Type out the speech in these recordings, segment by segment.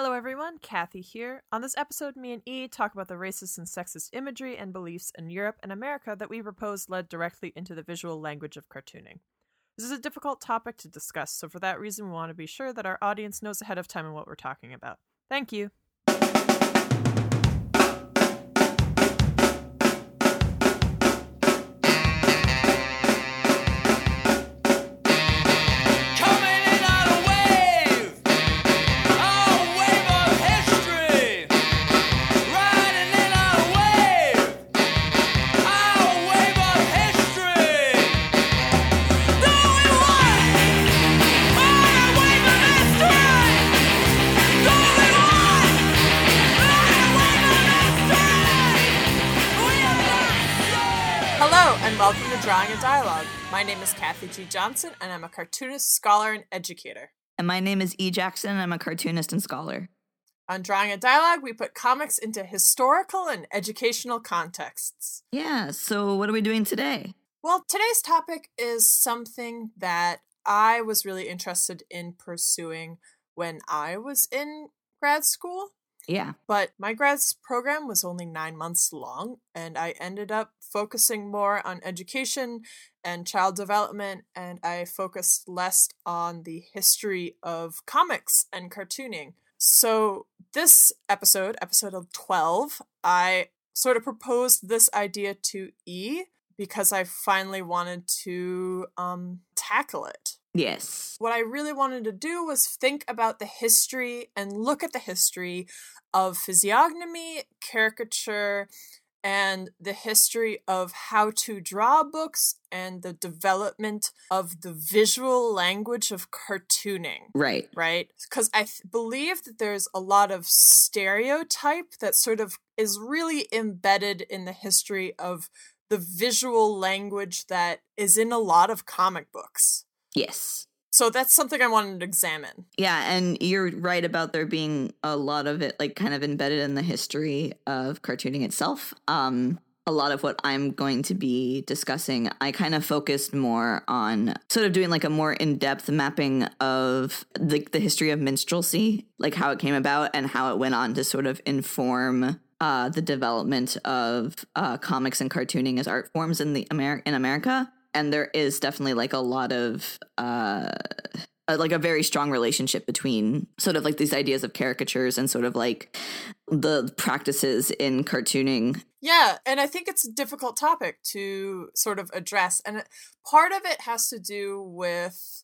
Hello, everyone. Kathy here. On this episode, me and E talk about the racist and sexist imagery and beliefs in Europe and America that we propose led directly into the visual language of cartooning. This is a difficult topic to discuss, so for that reason, we want to be sure that our audience knows ahead of time what we're talking about. Thank you. Name is Kathy G. Johnson, and I'm a cartoonist, scholar, and educator. And my name is E. Jackson, and I'm a cartoonist and scholar. On Drawing a Dialogue, we put comics into historical and educational contexts. Yeah, so what are we doing today? Well, today's topic is something that I was really interested in pursuing when I was in grad school. Yeah. But my grad program was only nine months long, and I ended up focusing more on education and child development, and I focused less on the history of comics and cartooning. So, this episode, episode of 12, I sort of proposed this idea to E because I finally wanted to um, tackle it Yes. what I really wanted to do was think about the history and look at the history of physiognomy, caricature, and the history of how to draw books and the development of the visual language of cartooning Right. right? Because I th- believe that there's a lot of stereotype that sort of is really embedded in the history of the visual language that is in a lot of comic books. Yes. So that's something I wanted to examine. Yeah, and you're right about there being a lot of it like kind of embedded in the history of cartooning itself. Um a lot of what I'm going to be discussing, I kind of focused more on sort of doing like a more in-depth mapping of the, the history of minstrelsy, like how it came about and how it went on to sort of inform uh, the development of uh, comics and cartooning as art forms in the Amer- in America. And there is definitely like a lot of uh, uh, like a very strong relationship between sort of like these ideas of caricatures and sort of like the practices in cartooning. Yeah, and I think it's a difficult topic to sort of address. And part of it has to do with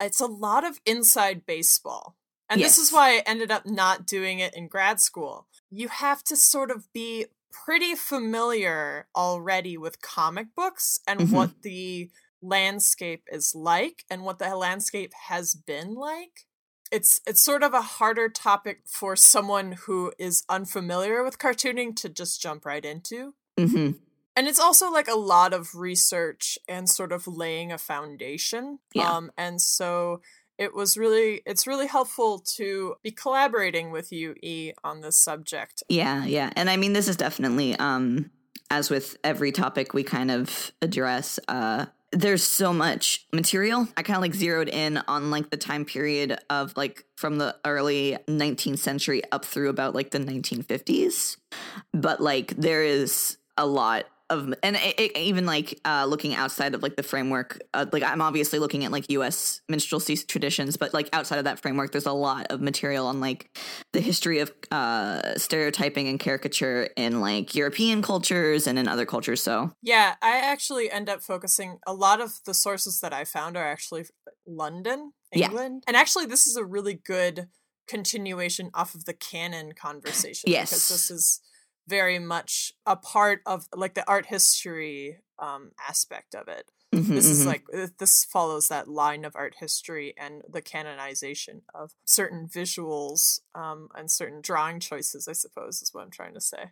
it's a lot of inside baseball. And this is why I ended up not doing it in grad school. You have to sort of be pretty familiar already with comic books and Mhm. what the landscape is like and what the landscape has been like it's it's sort of a harder topic for someone who is unfamiliar with cartooning to just jump right into. hmm And it's also like a lot of research and sort of laying a foundation. Yeah. Um and so it was really it's really helpful to be collaborating with you E on this subject. Yeah, yeah. And I mean, this is definitely, um, as with every topic we kind of address, uh, there's so much material. I kind of like zeroed in on like the time period of like from the early 19th century up through about like the 1950s. But like there is a lot of, and it, it- even like uh, looking outside of like the framework, uh, like I'm obviously looking at like US minstrelsy traditions, but like outside of that framework, there's a lot of material on like the history of uh, stereotyping and caricature in like European cultures and in other cultures. So Yeah, I actually end up focusing a lot of the sources that I found are actually London, Yeah. England. And actually this is a really good continuation off of the canon conversation because Yes. this is very much a part of like the art history um aspect of it. mhm, This is mhm. like this follows that line of art history and the canonization of certain visuals um and certain drawing choices, I suppose is what I'm trying to say.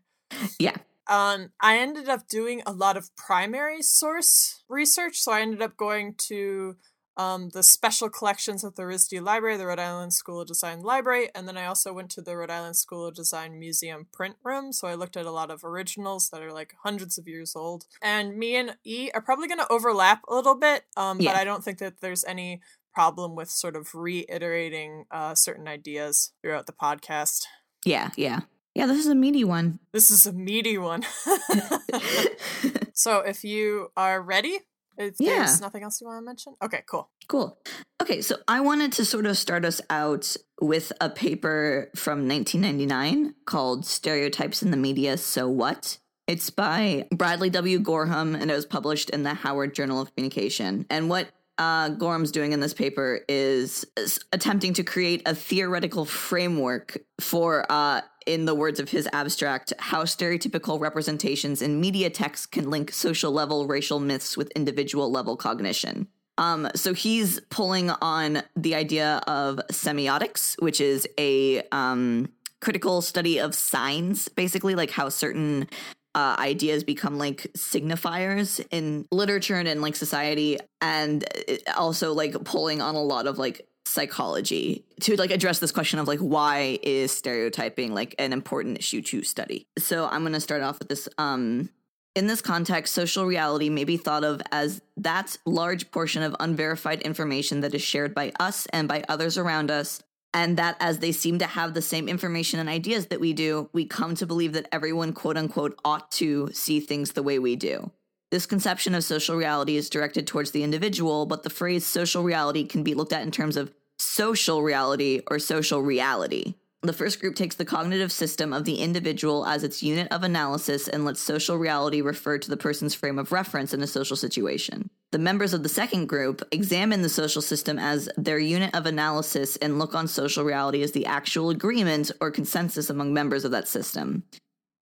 yeah, Um, I ended up doing a lot of primary source research, so I ended up going to um, the special collections at the RISD Library, the Rhode Island School of Design Library, and then I also went to the Rhode Island School of Design Museum print room. So I looked at a lot of originals that are like hundreds of years old. And me and E are probably going to overlap a little bit, um, Yeah. but I don't think that there's any problem with sort of reiterating uh, certain ideas throughout the podcast. Yeah, yeah. Yeah, this is a meaty one. This is a meaty one. so if you are ready, if Yeah. there's nothing else you want to mention? Okay, cool. Cool. Okay, so I wanted to sort of start us out with a paper from 1999 called Stereotypes in the Media So What? It's by Bradley W. Gorham and it was published in the Howard Journal of Communication. And what uh, Gorham's doing in this paper is, is attempting to create a theoretical framework for, uh, in the words of his abstract, how stereotypical representations in media text can link social level racial myths with individual level cognition. Um, so he's pulling on the idea of semiotics, which is a um, critical study of signs, basically, like how certain uh, ideas become like signifiers in literature and in like society, and also like pulling on a lot of like psychology to like address this question of like why is stereotyping like an important issue to study so i'm going to start off with this um in this context, social reality may be thought of as that large portion of unverified information that is shared by us and by others around us, and that as they seem to have the same information and ideas that we do, we come to believe that everyone, quote unquote, ought to see things the way we do. This conception of social reality is directed towards the individual, but the phrase social reality can be looked at in terms of social reality or social reality. The first group takes the cognitive system of the individual as its unit of analysis and lets social reality refer to the person's frame of reference in a social situation. The members of the second group examine the social system as their unit of analysis and look on social reality as the actual agreement or consensus among members of that system.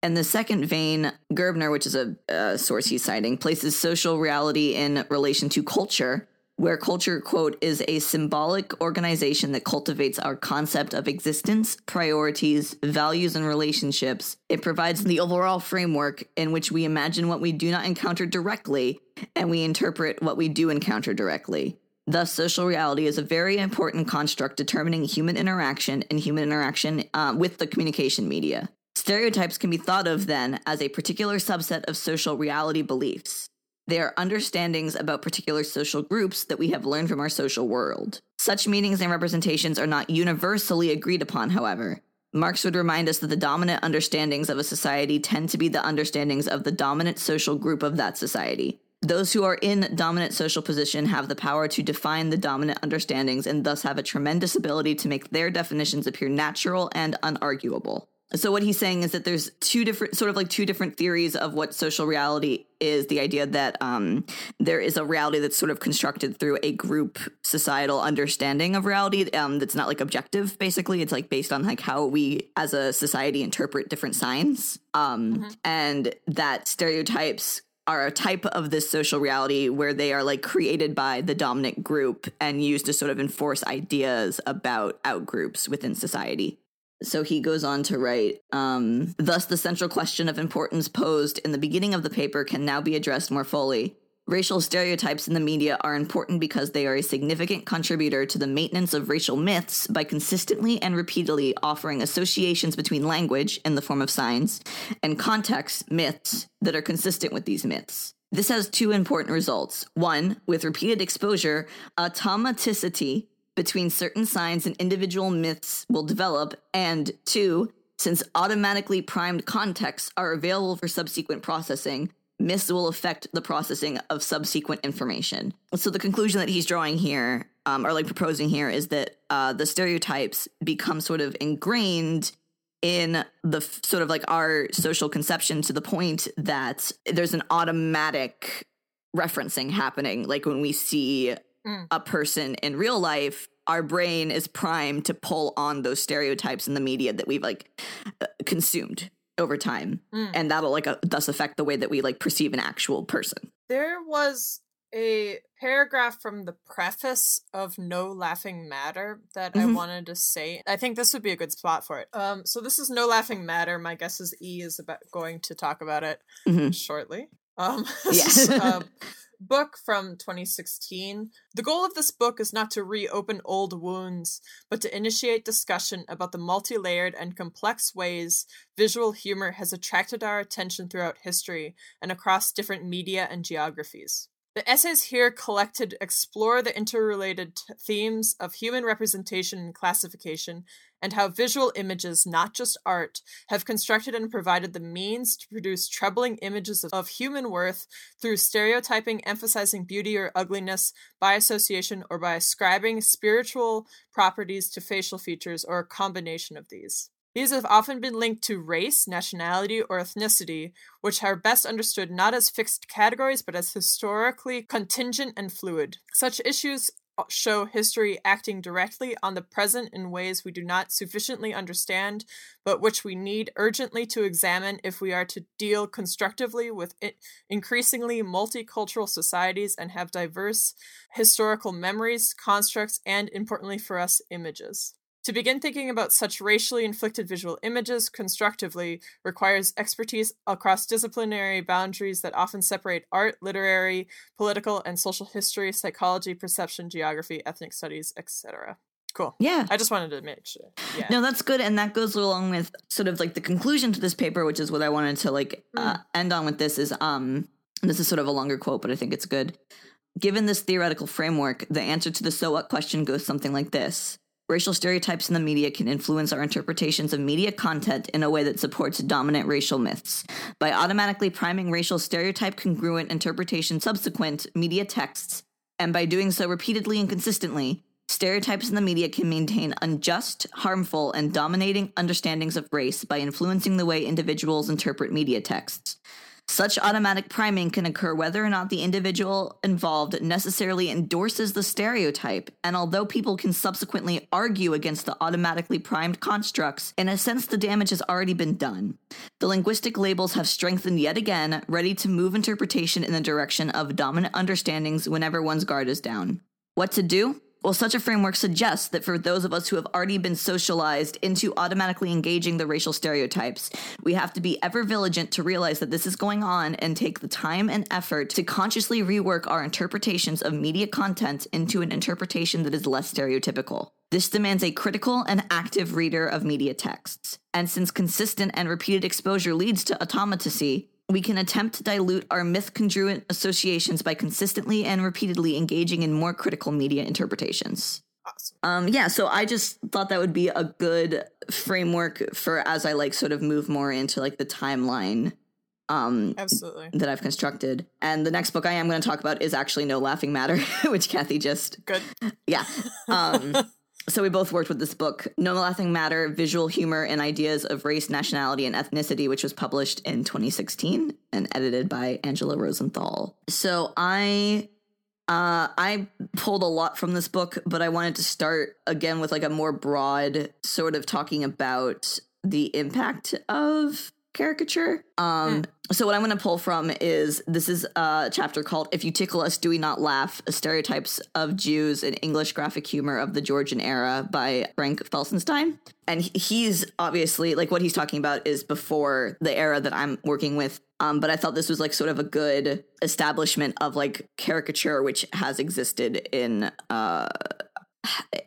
And the second vein, Gerbner, which is a, uh source he's citing, places social reality in relation to culture, where culture, quote, is a symbolic organization that cultivates our concept of existence, priorities, values, and relationships. It provides the overall framework in which we imagine what we do not encounter directly and we interpret what we do encounter directly. Thus, social reality is a very important construct determining human interaction and human interaction uh, with the communication media. Stereotypes can be thought of then as a particular subset of social reality beliefs. They are understandings about particular social groups that we have learned from our social world. Such meanings and representations are not universally agreed upon, however. Marx would remind us that the dominant understandings of a society tend to be the understandings of the dominant social group of that society. Those who are in dominant social position have the power to define the dominant understandings and thus have a tremendous ability to make their definitions appear natural and unarguable. So what he's saying is that there's two different sort of like two different theories of what social reality is. The idea that um, there is a reality that's sort of constructed through a group societal understanding of reality um, that's not like objective basically. It's like based on like how we as a society interpret different signs. Um, and that stereotypes are a type of this social reality where they are like created by the dominant group and used to sort of enforce ideas about outgroups within society. So he goes on to write, um, thus the central question of importance posed in the beginning of the paper can now be addressed more fully. Racial stereotypes in the media are important because they are a significant contributor to the maintenance of racial myths by consistently and repeatedly offering associations between language in the form of signs and context myths that are consistent with these myths. This has two important results. One, with repeated exposure, automaticity between certain signs and individual myths will develop. And two, since automatically primed contexts are available for subsequent processing, myths will affect the processing of subsequent information. So the conclusion that he's drawing here, um, or like proposing here, is that uh, the stereotypes become sort of ingrained in the f- sort of like our social conception to the point that there's an automatic referencing happening. Like when we see Mm. a person in real life, our brain is primed to pull on those stereotypes in the media that we've like uh, consumed over time, Mm. and that'll like uh, thus affect the way that we like perceive an actual person. There was a paragraph from the preface of No Laughing Matter that I Mhm. wanted to say. I think this would be a good spot for it. Um, so this is No Laughing Matter. My guess is E is about going to talk about it Mhm. shortly. Um, Yeah. a book from 2016. The goal of this book is not to reopen old wounds, but to initiate discussion about the multi-layered and complex ways visual humor has attracted our attention throughout history and across different media and geographies. The essays here collected explore the interrelated t- themes of human representation and classification, and how visual images, not just art, have constructed and provided the means to produce troubling images of, of human worth through stereotyping, emphasizing beauty or ugliness by association, or by ascribing spiritual properties to facial features, or a combination of these. These have often been linked to race, nationality, or ethnicity, which are best understood not as fixed categories but as historically contingent and fluid. Such issues show history acting directly on the present in ways we do not sufficiently understand, but which we need urgently to examine if we are to deal constructively with increasingly multicultural societies and have diverse historical memories, constructs, and importantly for us, images. To begin thinking about such racially inflicted visual images constructively requires expertise across disciplinary boundaries that often separate art, literary, political, and social history, psychology, perception, geography, ethnic studies, etc. Cool. Yeah. I just wanted to make sure. Yeah. No, that's good, and that goes along with sort of like the conclusion to this paper, which is what I wanted to like uh, end on with. This is um, this is sort of a longer quote, but I think it's good. Given this theoretical framework, the answer to the so what question goes something like this. Racial stereotypes in the media can influence our interpretations of media content in a way that supports dominant racial myths. By automatically priming racial stereotype congruent interpretation subsequent media texts, and by doing so repeatedly and consistently, stereotypes in the media can maintain unjust, harmful, and dominating understandings of race by influencing the way individuals interpret media texts. Such automatic priming can occur whether or not the individual involved necessarily endorses the stereotype, and although people can subsequently argue against the automatically primed constructs, in a sense the damage has already been done. The linguistic labels have strengthened yet again, ready to move interpretation in the direction of dominant understandings whenever one's guard is down. What to do? Well, such a framework suggests that for those of us who have already been socialized into automatically engaging the racial stereotypes, we have to be ever vigilant to realize that this is going on and take the time and effort to consciously rework our interpretations of media content into an interpretation that is less stereotypical. This demands a critical and active reader of media texts. And since consistent and repeated exposure leads to automaticity, we can attempt to dilute our myth congruent associations by consistently and repeatedly engaging in more critical media interpretations. Awesome. Um, yeah, so I just thought that would be a good framework for as I like sort of move more into like the timeline um Absolutely. that I've constructed. And the next book I am going to talk about is actually No Laughing Matter, which Kathy just Good. yeah. Um, so we both worked with this book, No Laughing Matter: Visual Humor and Ideas of Race, Nationality, and Ethnicity, which was published in 2016 and edited by Angela Rosenthal. So I. Uh, I pulled a lot from this book, but I wanted to start again with like a more broad sort of talking about the impact of caricature. Um, so what I'm going to pull from is this is a chapter called "If You Tickle Us, Do We Not Laugh: Stereotypes of Jews in English Graphic Humor of the Georgian Era" by Frank Felsenstein. And he's obviously like what he's talking about is before the era that I'm working with. Um, but I thought this was like sort of a good establishment of like caricature, which has existed in uh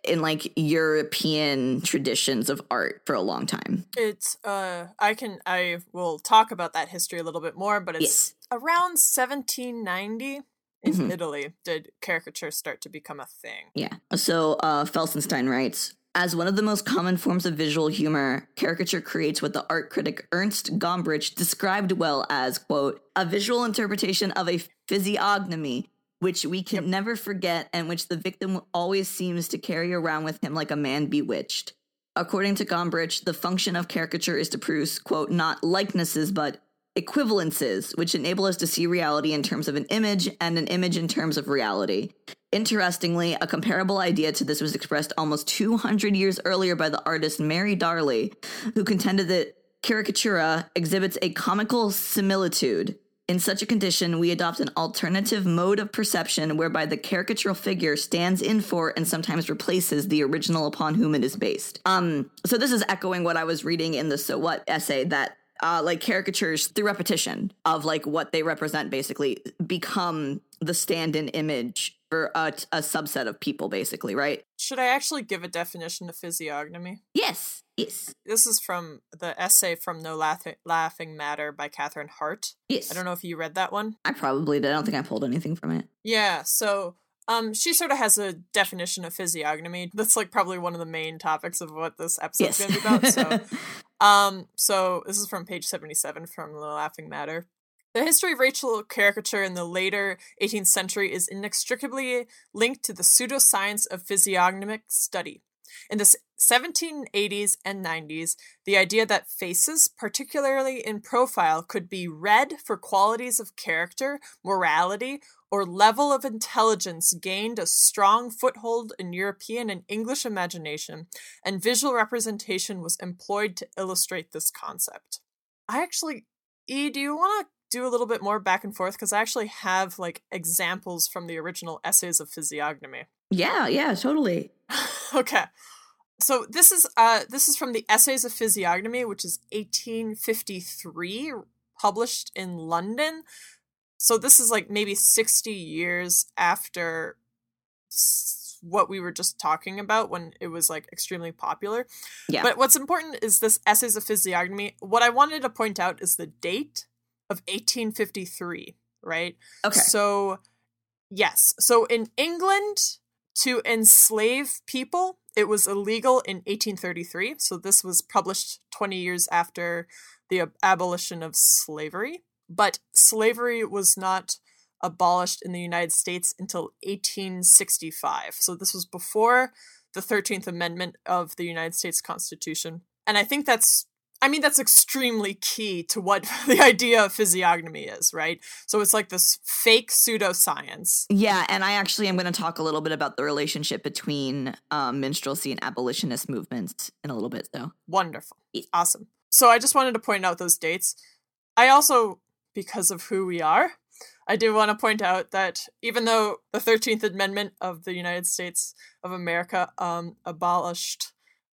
in like European traditions of art for a long time. It's uh I can I will talk about that history a little bit more, but it's around 1790 in Mhm. Italy did caricature start to become a thing. Yeah. So uh, Felsenstein writes As one of the most common forms of visual humor, caricature creates what the art critic Ernst Gombrich described well as, quote, a visual interpretation of a physiognomy, which we can never forget and which the victim always seems to carry around with him like a man bewitched. According to Gombrich, the function of caricature is to produce, quote, not likenesses, but equivalences, which enable us to see reality in terms of an image and an image in terms of reality. Interestingly, a comparable idea to this was expressed almost 200 years earlier by the artist Mary Darly, who contended that caricatura exhibits a comical similitude. In such a condition, we adopt an alternative mode of perception whereby the caricatural figure stands in for and sometimes replaces the original upon whom it is based. Um, so this is echoing what I was reading in the So What essay that uh, like caricatures through repetition of like what they represent basically become the stand-in image for a, a subset of people basically right Should I actually give a definition of physiognomy? yes Yes. This is from the essay from No Laughing, Laughing Matter by Catherine Hart. Yes. I don't know if you read that one. I probably did. I don't think I pulled anything from it. Yeah, so um she sort of has a definition of physiognomy. That's like probably one of the main topics of what this episode's Yes. gonna be about. So um so this is from page 77 from The Laughing Matter. The history of racial caricature in the later 18th century is inextricably linked to the pseudoscience of physiognomic study. In the 1780s and 90s, the idea that faces, particularly in profile, could be read for qualities of character, morality, or level of intelligence gained a strong foothold in European and English imagination, and visual representation was employed to illustrate this concept. I actually, E, do you want to do a little bit more back and forth? Because I actually have like examples from the original essays of physiognomy. Yeah, yeah, totally. okay. So this is uh this is from the Essays of Physiognomy, which is 1853, published in London. So this is like maybe 60 years after what we were just talking about when it was like extremely popular. Yeah. But what's important is this Essays of Physiognomy. What I wanted to point out is the date of 1853, right? Okay. So, yes. So in England, to enslave people, it was illegal in 1833. So this was published 20 years after the ab- abolition of slavery. But slavery was not abolished in the United States until 1865. So this was before the 13th Amendment of the United States Constitution. And I think that's I mean, that's extremely key to what the idea of physiognomy is, right? So it's like this fake pseudoscience. Yeah, and I actually am going to talk a little bit about the relationship between um, minstrelsy and abolitionist movements in a little bit. though. Wonderful. Yeah. Awesome. So I just wanted to point out those dates. I also, because of who we are, I do want to point out that even though the 13th Amendment of the United States of America um, abolished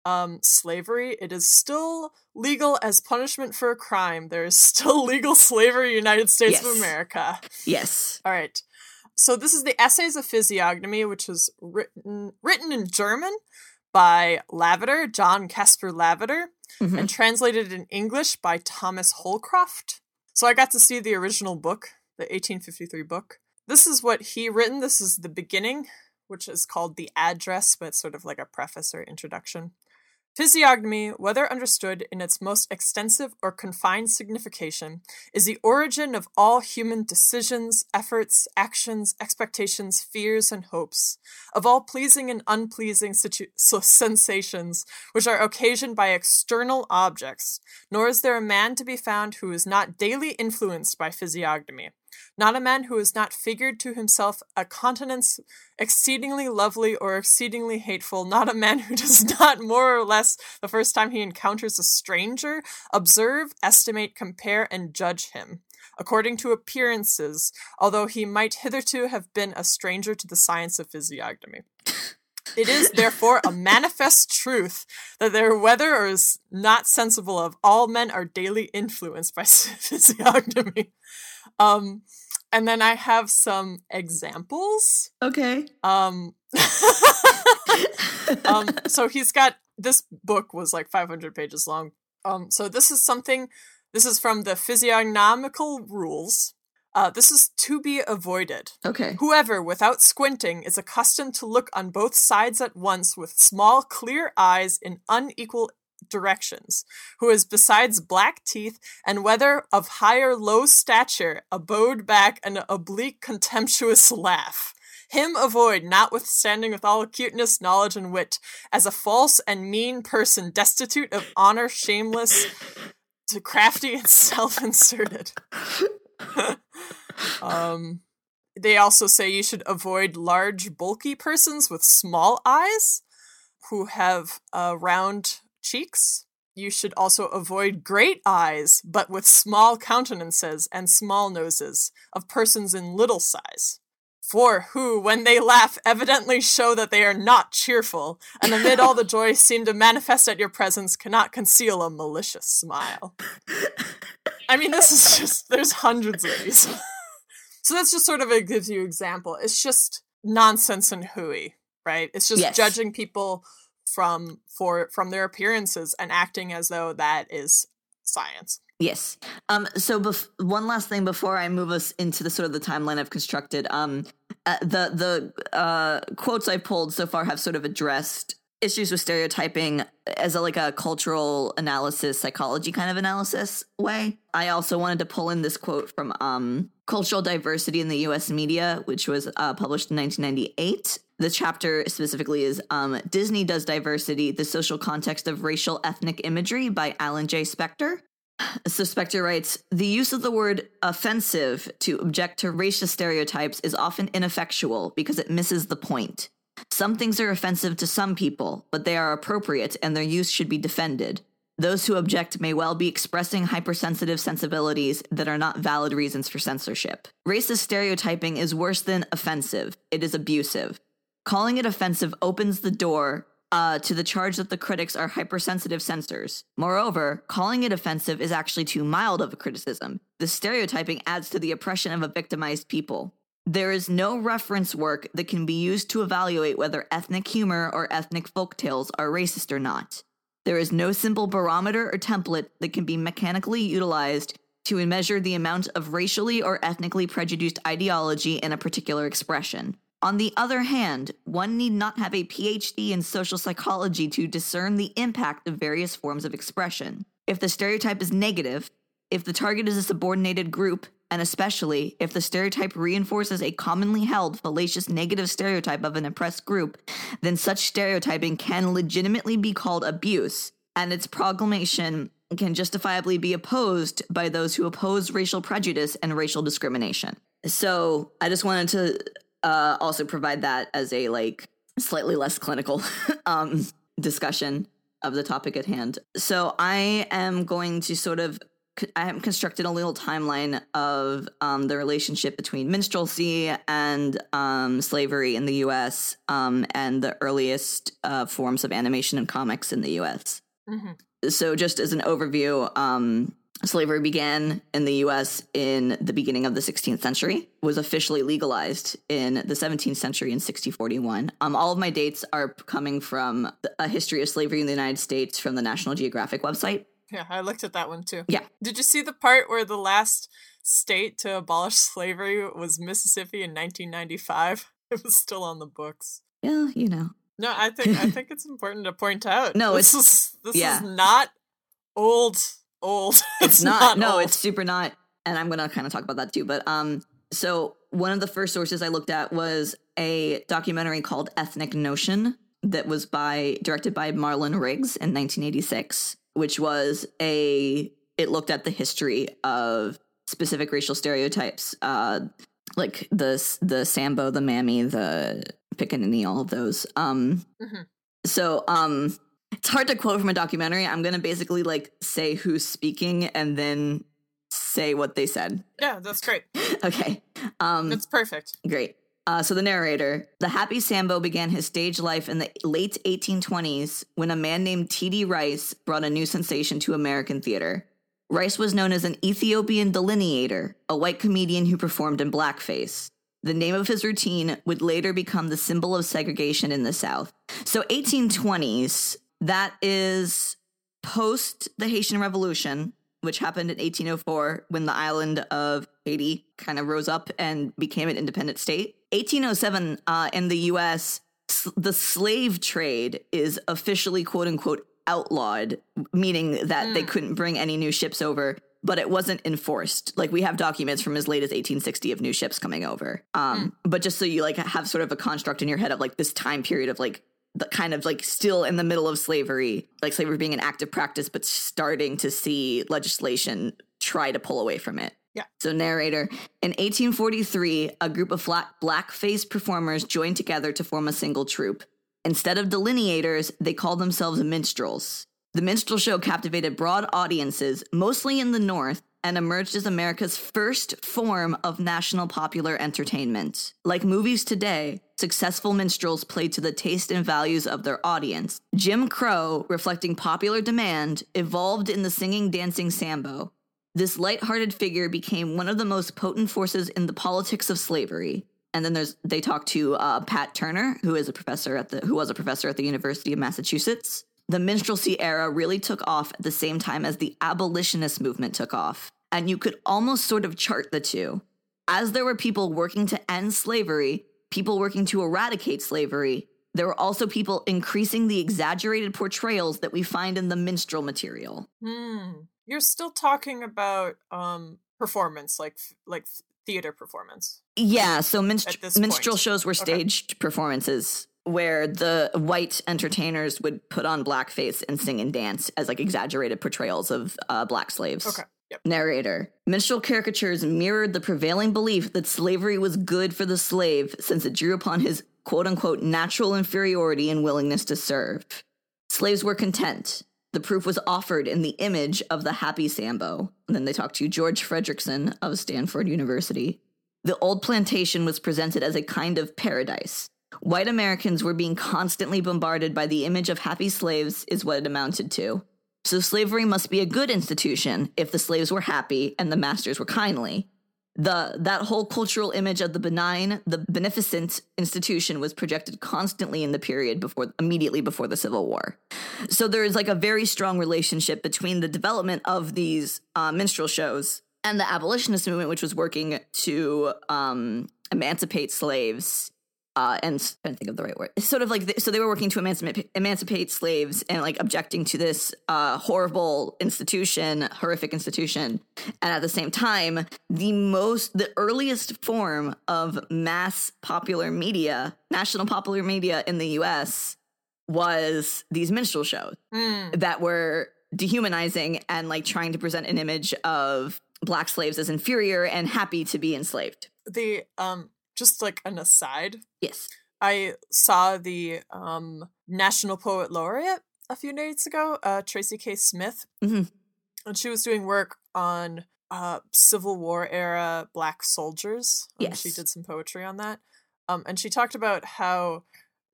um, slavery, it is still legal as punishment for a crime. There is still legal slavery in the United States of America. yes, All right. So this is the Essays of Physiognomy, which was written written in German by Lavater, John Caspar Lavater, Mhm. and translated in English by Thomas Holcroft. So I got to see the original book, the 1853 book. This is what he written. This is the beginning, which is called the address, but it's sort of like a preface or introduction. Physiognomy, whether understood in its most extensive or confined signification, is the origin of all human decisions, efforts, actions, expectations, fears, and hopes, of all pleasing and unpleasing situ- sensations which are occasioned by external objects, nor is there a man to be found who is not daily influenced by physiognomy. Not a man who has not figured to himself a countenance exceedingly lovely or exceedingly hateful, not a man who does not more or less the first time he encounters a stranger observe, estimate, compare, and judge him. According to appearances, although he might hitherto have been a stranger to the science of physiognomy. It is therefore a manifest truth that there, whether or is not sensible of, all men are daily influenced by physiognomy. Um, and then I have some examples. okay. Um, um, so he's got this book was like 500 pages long. Um, so this is something. This is from the physiognomical rules. Uh, this is to be avoided. okay. Whoever, without squinting, is accustomed to look on both sides at once with small, clear eyes in unequal directions, who is besides black teeth, and whether of high or low stature, a bowed back, and an oblique contemptuous laugh. Him avoid, notwithstanding with all acuteness, knowledge, and wit, as a false and mean person, destitute of honor, shameless, to crafty and self-inserted. um, they also say you should avoid large, bulky persons with small eyes who have uh, round cheeks. You should also avoid great eyes, but with small countenances and small noses of persons in little size. For who, when they laugh, evidently show that they are not cheerful, and amid all the joy seem to manifest at your presence, cannot conceal a malicious smile. I mean, this is just, there's hundreds of these. so that's just sort of it gives you example. It's just nonsense and hooey, right? It's just Yes. judging people from for from their appearances and acting as though that is science. Yes. Um. So, bef- one last thing before I move us into the sort of the timeline I've constructed. Um, uh, the the uh, quotes I pulled so far have sort of addressed issues with stereotyping as a like a cultural analysis, psychology kind of analysis way. I also wanted to pull in this quote from um, Cultural Diversity in the U.S. Media, which was uh, published in 1998. The chapter specifically is um, Disney Does Diversity: The Social Context of Racial Ethnic Imagery by Alan J. Spector. So Spector writes, the use of the word offensive to object to racist stereotypes is often ineffectual because it misses the point. Some things are offensive to some people, but they are appropriate and their use should be defended. Those who object may well be expressing hypersensitive sensibilities that are not valid reasons for censorship. Racist stereotyping is worse than offensive, it is abusive. Calling it offensive opens the door uh, to the charge that the critics are hypersensitive censors. Moreover, calling it offensive is actually too mild of a criticism. The stereotyping adds to the oppression of a victimized people. There is no reference work that can be used to evaluate whether ethnic humor or ethnic folk tales are racist or not. There is no simple barometer or template that can be mechanically utilized to measure the amount of racially or ethnically prejudiced ideology in a particular expression. On the other hand, one need not have a PhD in social psychology to discern the impact of various forms of expression. If the stereotype is negative, if the target is a subordinated group, and especially if the stereotype reinforces a commonly held fallacious negative stereotype of an oppressed group, then such stereotyping can legitimately be called abuse, and its proclamation can justifiably be opposed by those who oppose racial prejudice and racial discrimination. So I just wanted to uh, also provide that as a like slightly less clinical um, discussion of the topic at hand. So I am going to sort of I have constructed a little timeline of um, the relationship between minstrelsy and um, slavery in the U.S. Um, and the earliest uh, forms of animation and comics in the U.S. Mm-hmm. So, just as an overview, um, slavery began in the U.S. in the beginning of the 16th century, was officially legalized in the 17th century in 1641. Um, all of my dates are coming from a history of slavery in the United States from the National Geographic website. Yeah, I looked at that one too. Yeah. Did you see the part where the last state to abolish slavery was Mississippi in 1995? It was still on the books. Yeah, you know. No, I think I think it's important to point out. No, this it's- is this yeah. is not old old. it's, not, no old. it's super not and i'm gonna kind of talk about that too but um so one of the first sources i looked at was a documentary called ethnic notion that was by directed by marlon riggs in 1986 which was a it looked at the history of specific racial stereotypes uh like the the sambo the mammy the pickaninny all of those um Mhm. so um it's hard to quote from a documentary. I'm gonna basically like say who's speaking and then say what they said. Yeah, that's great. Okay. Um It's perfect. great. Uh, so the narrator, the happy Sambo began his stage life in the late 1820s when a man named T.D. Rice brought a new sensation to American theater. Rice was known as an Ethiopian delineator, a white comedian who performed in blackface. The name of his routine would later become the symbol of segregation in the South. So 1820s, that is post the Haitian Revolution, which happened in 1804 when the island of Haiti kind of rose up and became an independent state. 1807 uh, in the US, the slave trade is officially quote unquote outlawed, meaning that they Mm. couldn't bring any new ships over. But it wasn't enforced. Like we have documents from as late as 1860 of new ships coming over. Um, But just so you like have sort of a construct in your head of like this time period of like the kind of like still in the middle of slavery, like slavery being an active practice, but starting to see legislation try to pull away from it. Yeah. So, narrator, in 1843, a group of flat black-faced performers joined together to form a single troupe. Instead of delineators, they called themselves minstrels. The minstrel show captivated broad audiences, mostly in the North, and emerged as America's first form of national popular entertainment. Like movies today, successful minstrels played to the taste and values of their audience. Jim Crow, reflecting popular demand, evolved in the singing dancing Sambo. This light-hearted figure became one of the most potent forces in the politics of slavery. and then there's they talk to uh, Pat Turner, who is a professor at the who was a professor at the University of Massachusetts. The minstrelsy era really took off at the same time as the abolitionist movement took off, and you could almost sort of chart the two. As there were people working to end slavery, people working to eradicate slavery, there were also people increasing the exaggerated portrayals that we find in the minstrel material. Hmm. You're still talking about um performance, like like theater performance. Yeah, so minst- minstrel point. shows were Okay. staged performances where the white entertainers would put on blackface and sing and dance as like exaggerated portrayals of uh, black slaves. Okay. Yep. Narrator. Minstrel caricatures mirrored the prevailing belief that slavery was good for the slave since it drew upon his quote unquote natural inferiority and willingness to serve. Slaves were content. The proof was offered in the image of the happy Sambo. And then they talked to George Fredrickson of Stanford University. The old plantation was presented as a kind of paradise. White Americans were being constantly bombarded by the image of happy slaves, is what it amounted to. So slavery must be a good institution if the slaves were happy and the masters were kindly. The that whole cultural image of the benign, the beneficent institution was projected constantly in the period before immediately before the Civil War. So there is like a very strong relationship between the development of these uh, minstrel shows and the abolitionist movement, which was working to um, emancipate slaves uh, and I don't think of the right word. It's sort of like th- so they were working to emancipate emancipate slaves and like objecting to this uh, horrible institution, horrific institution, and at the same time, the most the earliest form of mass popular media, national popular media in the U.S. was these minstrel shows Hmm. that were dehumanizing and like trying to present an image of black slaves as inferior and happy to be enslaved. The um just like an aside, Yes. I saw the um National Poet Laureate a few days ago, uh Tracy K. Smith. Mhm. And she was doing work on uh Civil War era black soldiers. and She did some poetry on that. Um and she talked about how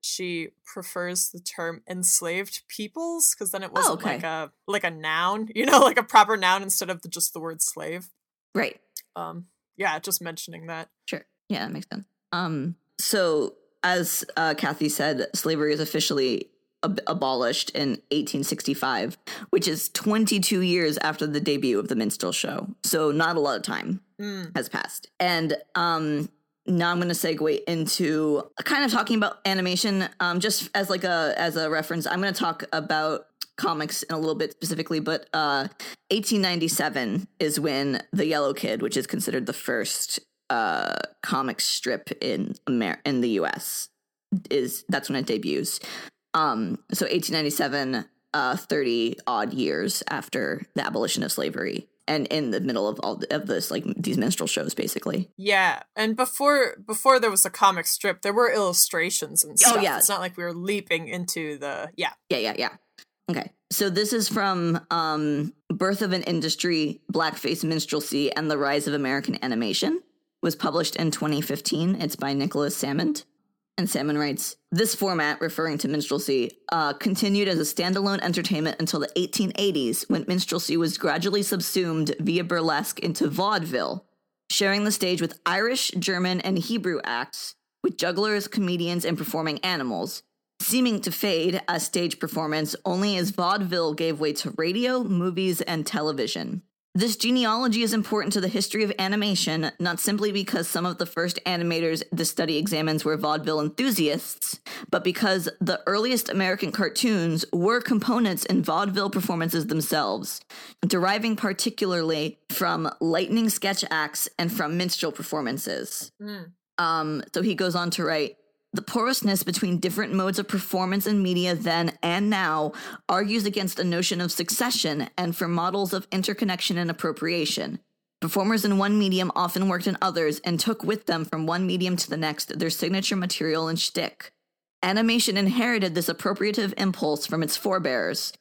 she prefers the term enslaved peoples because then it wasn't like okay. a like a noun, you know, like a proper noun instead of the, just the word slave. Right. Um yeah, just mentioning that. Sure. Yeah, that makes sense. Um, so as uh, Kathy said, slavery is officially ab- abolished in 1865, which is 22 years after the debut of the minstrel show. So not a lot of time Mm. has passed. And um, now I'm going to segue into kind of talking about animation, um, just as like a as a reference. I'm going to talk about comics in a little bit specifically, but uh, 1897 is when The Yellow Kid, which is considered the first uh, comic strip in Amer- in the U.S., is that's when it debuts. Um, so 1897, uh, 30 odd years after the abolition of slavery, and in the middle of all of this, like these minstrel shows, basically. Yeah, and before before there was a comic strip, there were illustrations and stuff Oh, yeah. It's not like we were leaping into the yeah. Yeah, yeah, yeah. Okay. So this is from um, Birth of an Industry, Blackface Minstrelsy, and the Rise of American Animation. Was published in 2015. It's by Nicholas Sammond. And Sammond writes, this format, referring to minstrelsy, uh, continued as a standalone entertainment until the 1880s, when minstrelsy was gradually subsumed via burlesque into vaudeville, sharing the stage with Irish, German, and Hebrew acts, with jugglers, comedians, and performing animals, seeming to fade as stage performance only as vaudeville gave way to radio, movies, and television. This genealogy is important to the history of animation, not simply because some of the first animators the study examines were vaudeville enthusiasts, but because the earliest American cartoons were components in vaudeville performances themselves, deriving particularly from lightning sketch acts and from minstrel performances. Mm. Um, so he goes on to write the porousness between different modes of performance in media then and now argues against a notion of succession and for models of interconnection and appropriation. Performers in one medium often worked in others and took with them from one medium to the next their signature material and shtick. Animation inherited this appropriative impulse from its forebears,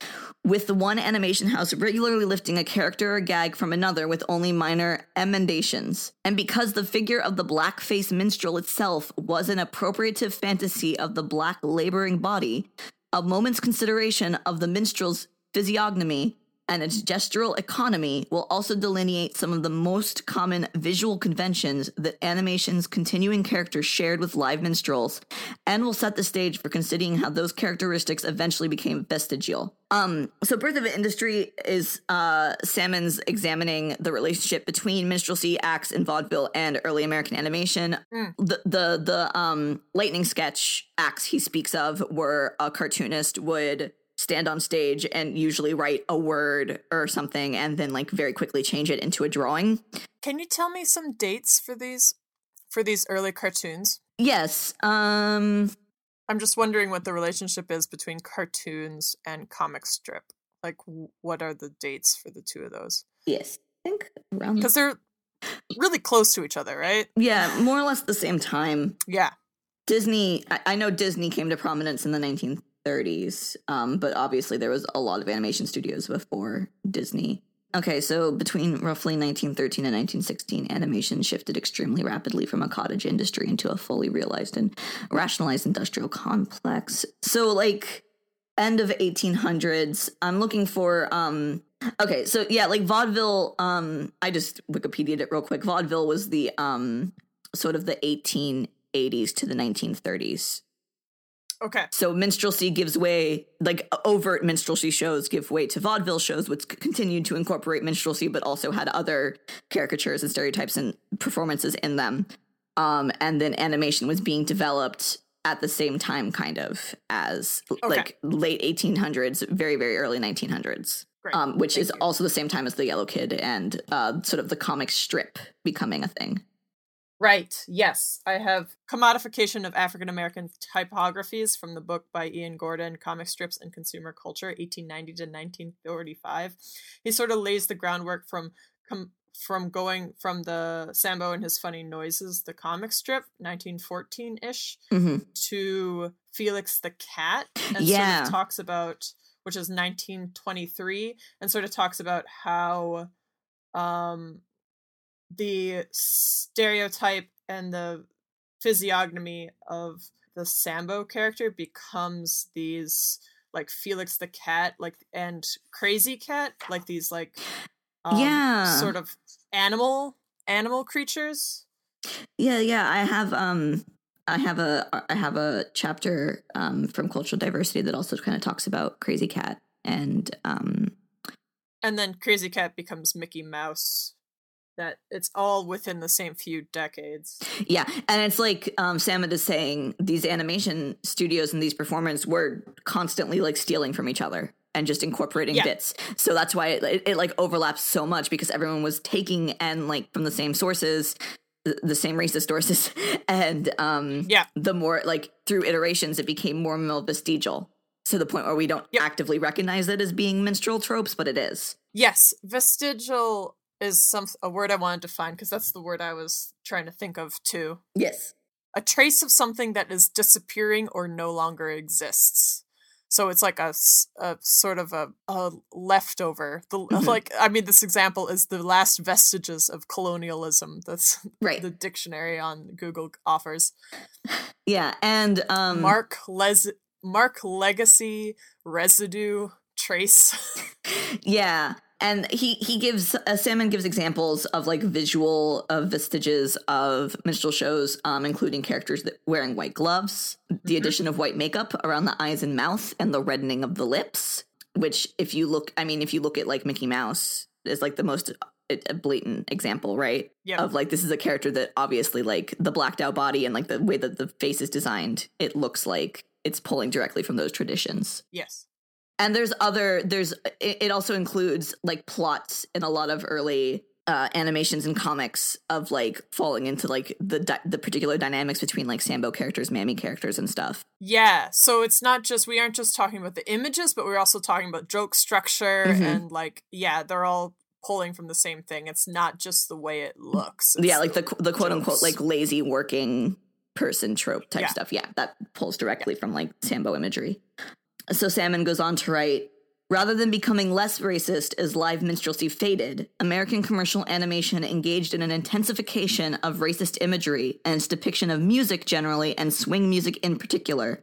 with the one animation house regularly lifting a character or gag from another with only minor emendations. And because the figure of the black-faced minstrel itself was an appropriative fantasy of the black laboring body, a moment's consideration of the minstrel's physiognomy and its gestural economy will also delineate some of the most common visual conventions that animation's continuing characters shared with live minstrels, and will set the stage for considering how those characteristics eventually became vestigial. Um, so Birth of an Industry is uh Sammond's examining the relationship between minstrelsy, acts, and vaudeville and early American animation. Mm. The the the um lightning sketch acts he speaks of were a cartoonist would stand on stage and usually write a word or something and then like very quickly change it into a drawing. Can you tell me some dates for these for these early cartoons? Yes. Um I'm just wondering what the relationship is between cartoons and comic strip. Like, what are the dates for the two of those? yes. I think around Because they're really close to each other, right? Yeah, more or less the same time. Yeah. Disney, I, I know Disney came to prominence in the 1930s, um, but obviously there was a lot of animation studios before Disney. Okay, so between roughly 1913 and 1916, animation shifted extremely rapidly from a cottage industry into a fully realized and rationalized industrial complex. So, like, end of 1800s, I'm looking for um okay, so yeah, like vaudeville um I just Wikipedia'd it real quick. Vaudeville was the um sort of the 1880s to the 1930s. Okay. So minstrelsy gives way, like overt minstrelsy shows give way to vaudeville shows, which continued to incorporate minstrelsy, but also had other caricatures and stereotypes and performances in them. Um, and then animation was being developed at the same time, kind of as Okay. like late 1800s, very very early 1900s. Um, which Thank is you. also the same time as the Yellow Kid and uh, sort of the comic strip becoming a thing. Right. Yes. I have Commodification of African American Typographies from the book by Ian Gordon, Comic Strips and Consumer Culture, 1890 to 1945. He sort of lays the groundwork from com- from going from the Sambo and his funny noises, the comic strip, 1914 ish, hmm to Felix the Cat, and Yeah. sort of talks about, which is 1923, and sort of talks about how um, the stereotype and the physiognomy of the Sambo character becomes these like Felix the Cat, like and Krazy Kat, like these like um, Yeah. sort of animal animal creatures. Yeah, yeah. I have um I have a I have a chapter um from cultural diversity that also kind of talks about Krazy Kat and um and then Krazy Kat becomes Mickey Mouse. That it's all within the same few decades. yeah, and it's like um Sammond is saying these animation studios and these performers were constantly like stealing from each other and just incorporating Yeah. bits. So that's why it, it, it like overlaps so much because everyone was taking and like from the same sources the, the same racist sources and um Yeah. the more like through iterations it became more vestigial to the point where we don't Yep. actively recognize it as being minstrel tropes but it is Yes, vestigial is some a word I wanted to find because that's the word I was trying to think of too. yes A trace of something that is disappearing or no longer exists. So it's like a, a sort of a, a leftover. The Mhm. like I mean this example is the last vestiges of colonialism. That's right the dictionary on Google offers. yeah and um Mark les Mark legacy residue trace. Yeah, and he he gives uh, Sammond gives examples of like visual uh, vestiges of minstrel shows, um, including characters that wearing white gloves, the Mhm. addition of white makeup around the eyes and mouth, and the reddening of the lips. Which, if you look, I mean, if you look at like Mickey Mouse, is like the most uh, blatant example, right? Yep. Of like this is a character that obviously like the blacked out body and like the way that the face is designed, it looks like it's pulling directly from those traditions yes. And there's other there's it, also includes like plots in a lot of early uh, animations and comics of like falling into like the di- the particular dynamics between like sambo characters mammy characters and stuff Yeah, so it's not just we aren't just talking about the images, but we're also talking about joke structure Mhm. and like yeah, they're all pulling from the same thing. It's not just the way it looks. yeah like the qu- the quote unquote like lazy working person trope type Yeah. stuff yeah that pulls directly from like sambo imagery so Sammond goes on to write Rather than becoming less racist as live minstrelsy faded, American commercial animation engaged in an intensification of racist imagery and its depiction of music generally and swing music in particular,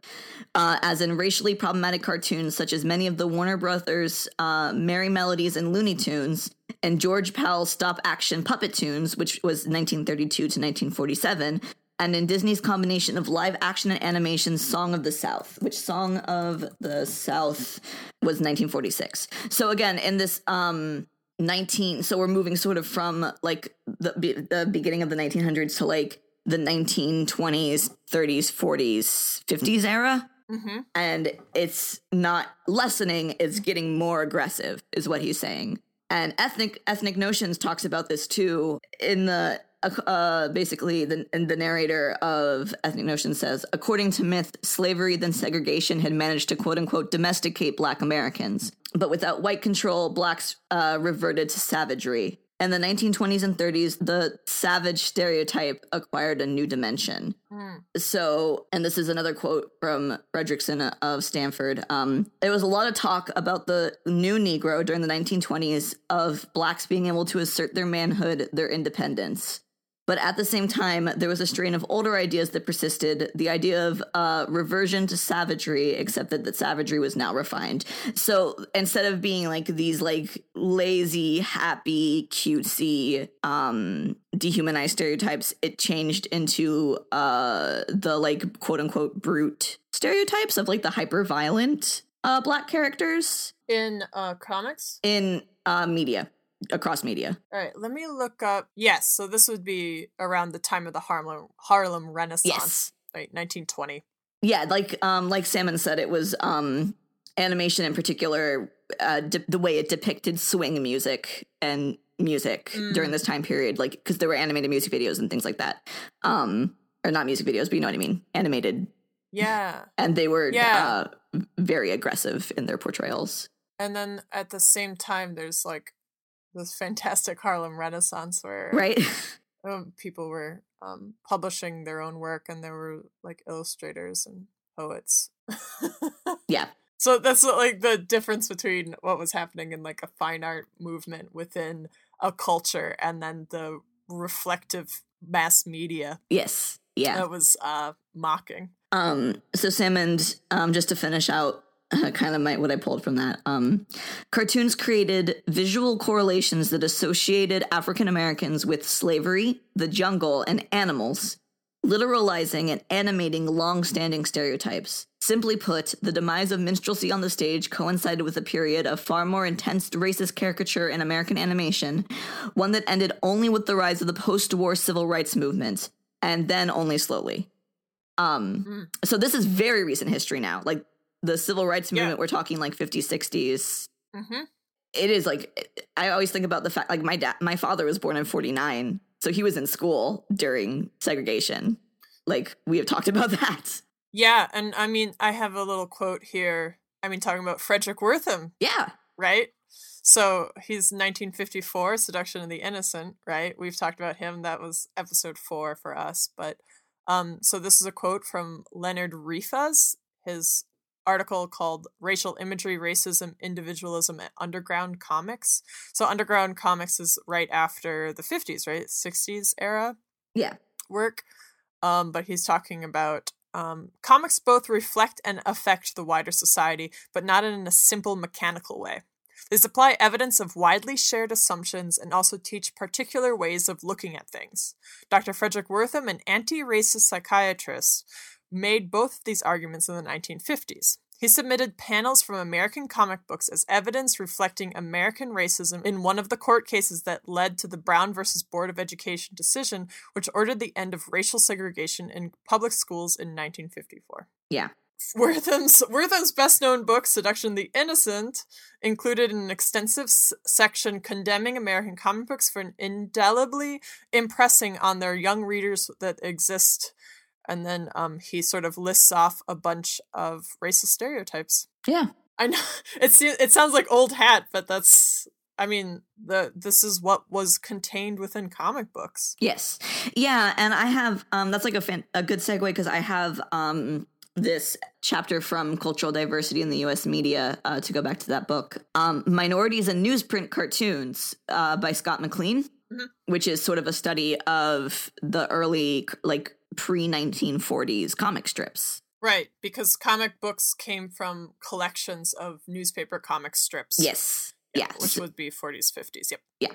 uh, as in racially problematic cartoons such as many of the Warner Brothers' uh, Merrie Melodies and Looney Tunes, and George Pal's stop action Puppetoons, which was 1932 to 1947, and in Disney's combination of live action and animation Song of the South, which Song of the South was 1946. So again, in this um 19 so we're moving sort of from like the the beginning of the 1900s to like the 1920s, 30s, 40s, 50s era Mm-hmm. and it's not lessening it's getting more aggressive is what he's saying and ethnic ethnic notions talks about this too in the uh, uh, basically the, and the narrator of ethnic notions says according to myth slavery then segregation had managed to quote unquote domesticate black americans but without white control blacks uh, reverted to savagery in the 1920s and 30s the savage stereotype acquired a new dimension Mm. so, and this is another quote from Fredrickson of Stanford. Um, there was a lot of talk about the new Negro during the 1920s of blacks being able to assert their manhood, their independence. But at the same time, there was a strain of older ideas that persisted. The idea of uh, reversion to savagery, except that the savagery was now refined. So instead of being like these like lazy, happy, cutesy, um, dehumanized stereotypes, it changed into uh, the like quote unquote brute stereotypes of like the hyper violent uh, black characters In uh, comics? in uh, media across media. All right, let me look up. Yes, so this would be around the time of the Harlem Harlem Renaissance, Yes. right? 1920. yeah like um like Sammond said it was um animation in particular uh de- the way it depicted swing music and music Mm. during this time period like because there were animated music videos and things like that um or not music videos but you know what i mean animated Yeah. and they were Yeah. uh very aggressive in their portrayals And then at the same time, there's like this fantastic Harlem Renaissance where right um, people were um, publishing their own work and there were like illustrators and poets. yeah So that's like the difference between what was happening in like a fine art movement within a culture and then the reflective mass media yes yeah that was uh mocking. Um, so Sammond, um, just to finish out kind of my what I pulled from that, um, cartoons created visual correlations that associated African Americans with slavery, the jungle, and animals, literalizing and animating long-standing stereotypes. Simply put, the demise of minstrelsy on the stage coincided with a period of far more intense racist caricature in American animation, one that ended only with the rise of the post-war civil rights movement, and then only slowly. Um, Mm. so this is very recent history now. Like the civil rights Yeah. movement, we're talking like 50s, 60s. Mm-hmm. It is like I always think about the fact like my dad my father was born in 49, so he was in school during segregation. Like we have talked about that. Yeah, and I mean, I have a little quote here. I mean, talking about Fredric Wertham, Yeah. right? So he's 1954, Seduction of the Innocent, right? We've talked about him. That was episode four for us. But um, so this is a quote from Leonard Rifas, his article called Racial Imagery, Racism, Individualism, and Underground Comics. So Underground Comics is right after the 50s, right? 60s era Yeah. work. Um, but he's talking about um, comics both reflect and affect the wider society, but not in a simple mechanical way. They supply evidence of widely shared assumptions and also teach particular ways of looking at things. Dr. Fredric Wertham, an anti racist psychiatrist, made both of these arguments in the 1950s. He submitted panels from American comic books as evidence reflecting American racism in one of the court cases that led to the Brown versus Board of Education decision, which ordered the end of racial segregation in public schools in 1954. Yeah. Wertham's Wertham's best known book, Seduction of the Innocent, included an extensive s- section condemning American comic books for indelibly impressing on their young readers that exist. And then um, he sort of lists off a bunch of racist stereotypes. Yeah. I know it's it sounds like old hat, but that's I mean the this is what was contained within comic books. Yes. Yeah, and I have um that's like a fan- a good segue because I have um this chapter from Cultural Diversity in the U.S. Media uh, to go back to that book. Um, Minorities and Newsprint Cartoons uh, by Scott McLean, Mhm. which is sort of a study of the early, like pre 1940s comic strips. Right, because comic books came from collections of newspaper comic strips. Yes. Yeah, yes. Which would be 40s, 50s. Yep. Yeah.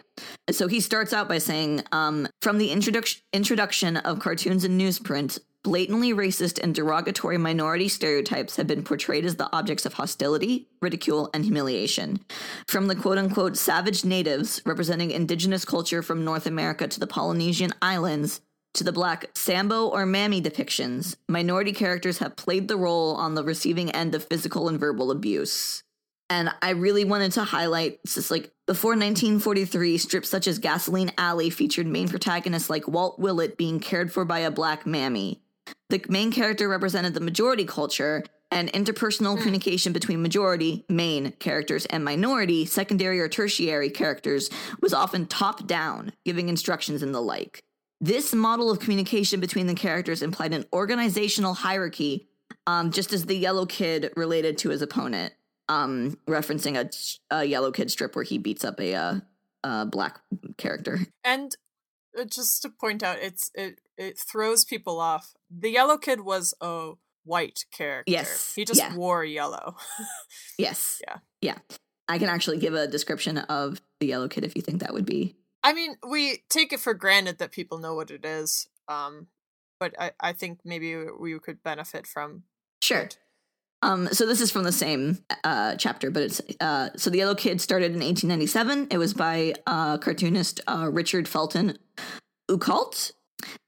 So he starts out by saying, um, from the introduction introduction of cartoons and newsprint, blatantly racist and derogatory minority stereotypes have been portrayed as the objects of hostility, ridicule, and humiliation. From the quote unquote savage natives representing indigenous culture from North America to the Polynesian islands to the black Sambo or Mammy depictions, minority characters have played the role on the receiving end of physical and verbal abuse. And I really wanted to highlight just like before 1943, strips such as Gasoline Alley featured main protagonists like Walt Wallet being cared for by a black mammy. The main character represented the majority culture, and interpersonal hmm. communication between majority, main characters, and minority, secondary or tertiary characters was often top down, giving instructions and the like. This model of communication between the characters implied an organizational hierarchy, um, just as the yellow kid related to his opponent um, referencing a, a yellow kid strip where he beats up a uh, uh, black character. And uh, just to point out, it's it it throws people off. The yellow kid was a white character. Yes, He just yeah. wore yellow. Yes. Yeah. Yeah. I can actually give a description of the yellow kid if you think that would be. I mean, we take it for granted that people know what it is. Um, but I, I think maybe we could benefit from Sure. it. Um, so this is from the same uh, chapter, but it's uh, so the Yellow Kid started in 1897. It was by uh, cartoonist uh, Richard Felton Outcault.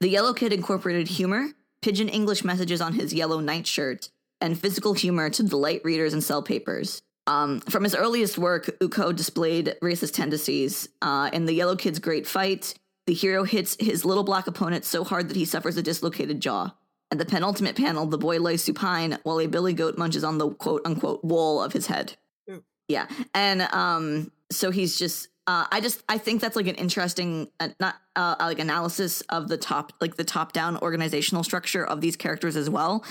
The Yellow Kid incorporated humor, pidgin English messages on his yellow nightshirt, and physical humor to delight readers and sell papers. Um, from his earliest work, Outcault displayed racist tendencies. Uh, in The Yellow Kid's Great Fight, the hero hits his little black opponent so hard that he suffers a dislocated jaw. At the penultimate panel, the boy lies supine while a billy goat munches on the quote unquote wall of his head. Yeah. And um, so he's just, uh, I just, I think that's like an interesting, uh, not uh, like analysis of the top, like the top down organizational structure of these characters as well.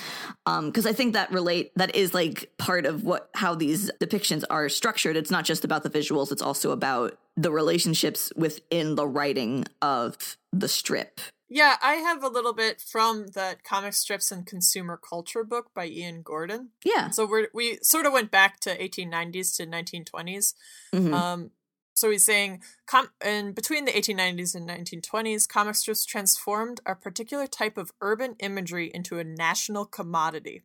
Um, cause I think that relate, that is like part of what, how these depictions are structured. It's not just about the visuals, it's also about the relationships within the writing of the strip. Yeah, I have a little bit from the comic strips and consumer culture book by Ian Gordon. Yeah. So we we sort of went back to 1890s to 1920s. Mhm. Um, so he's saying, com- in between the 1890s and 1920s, comic strips transformed a particular type of urban imagery into a national commodity.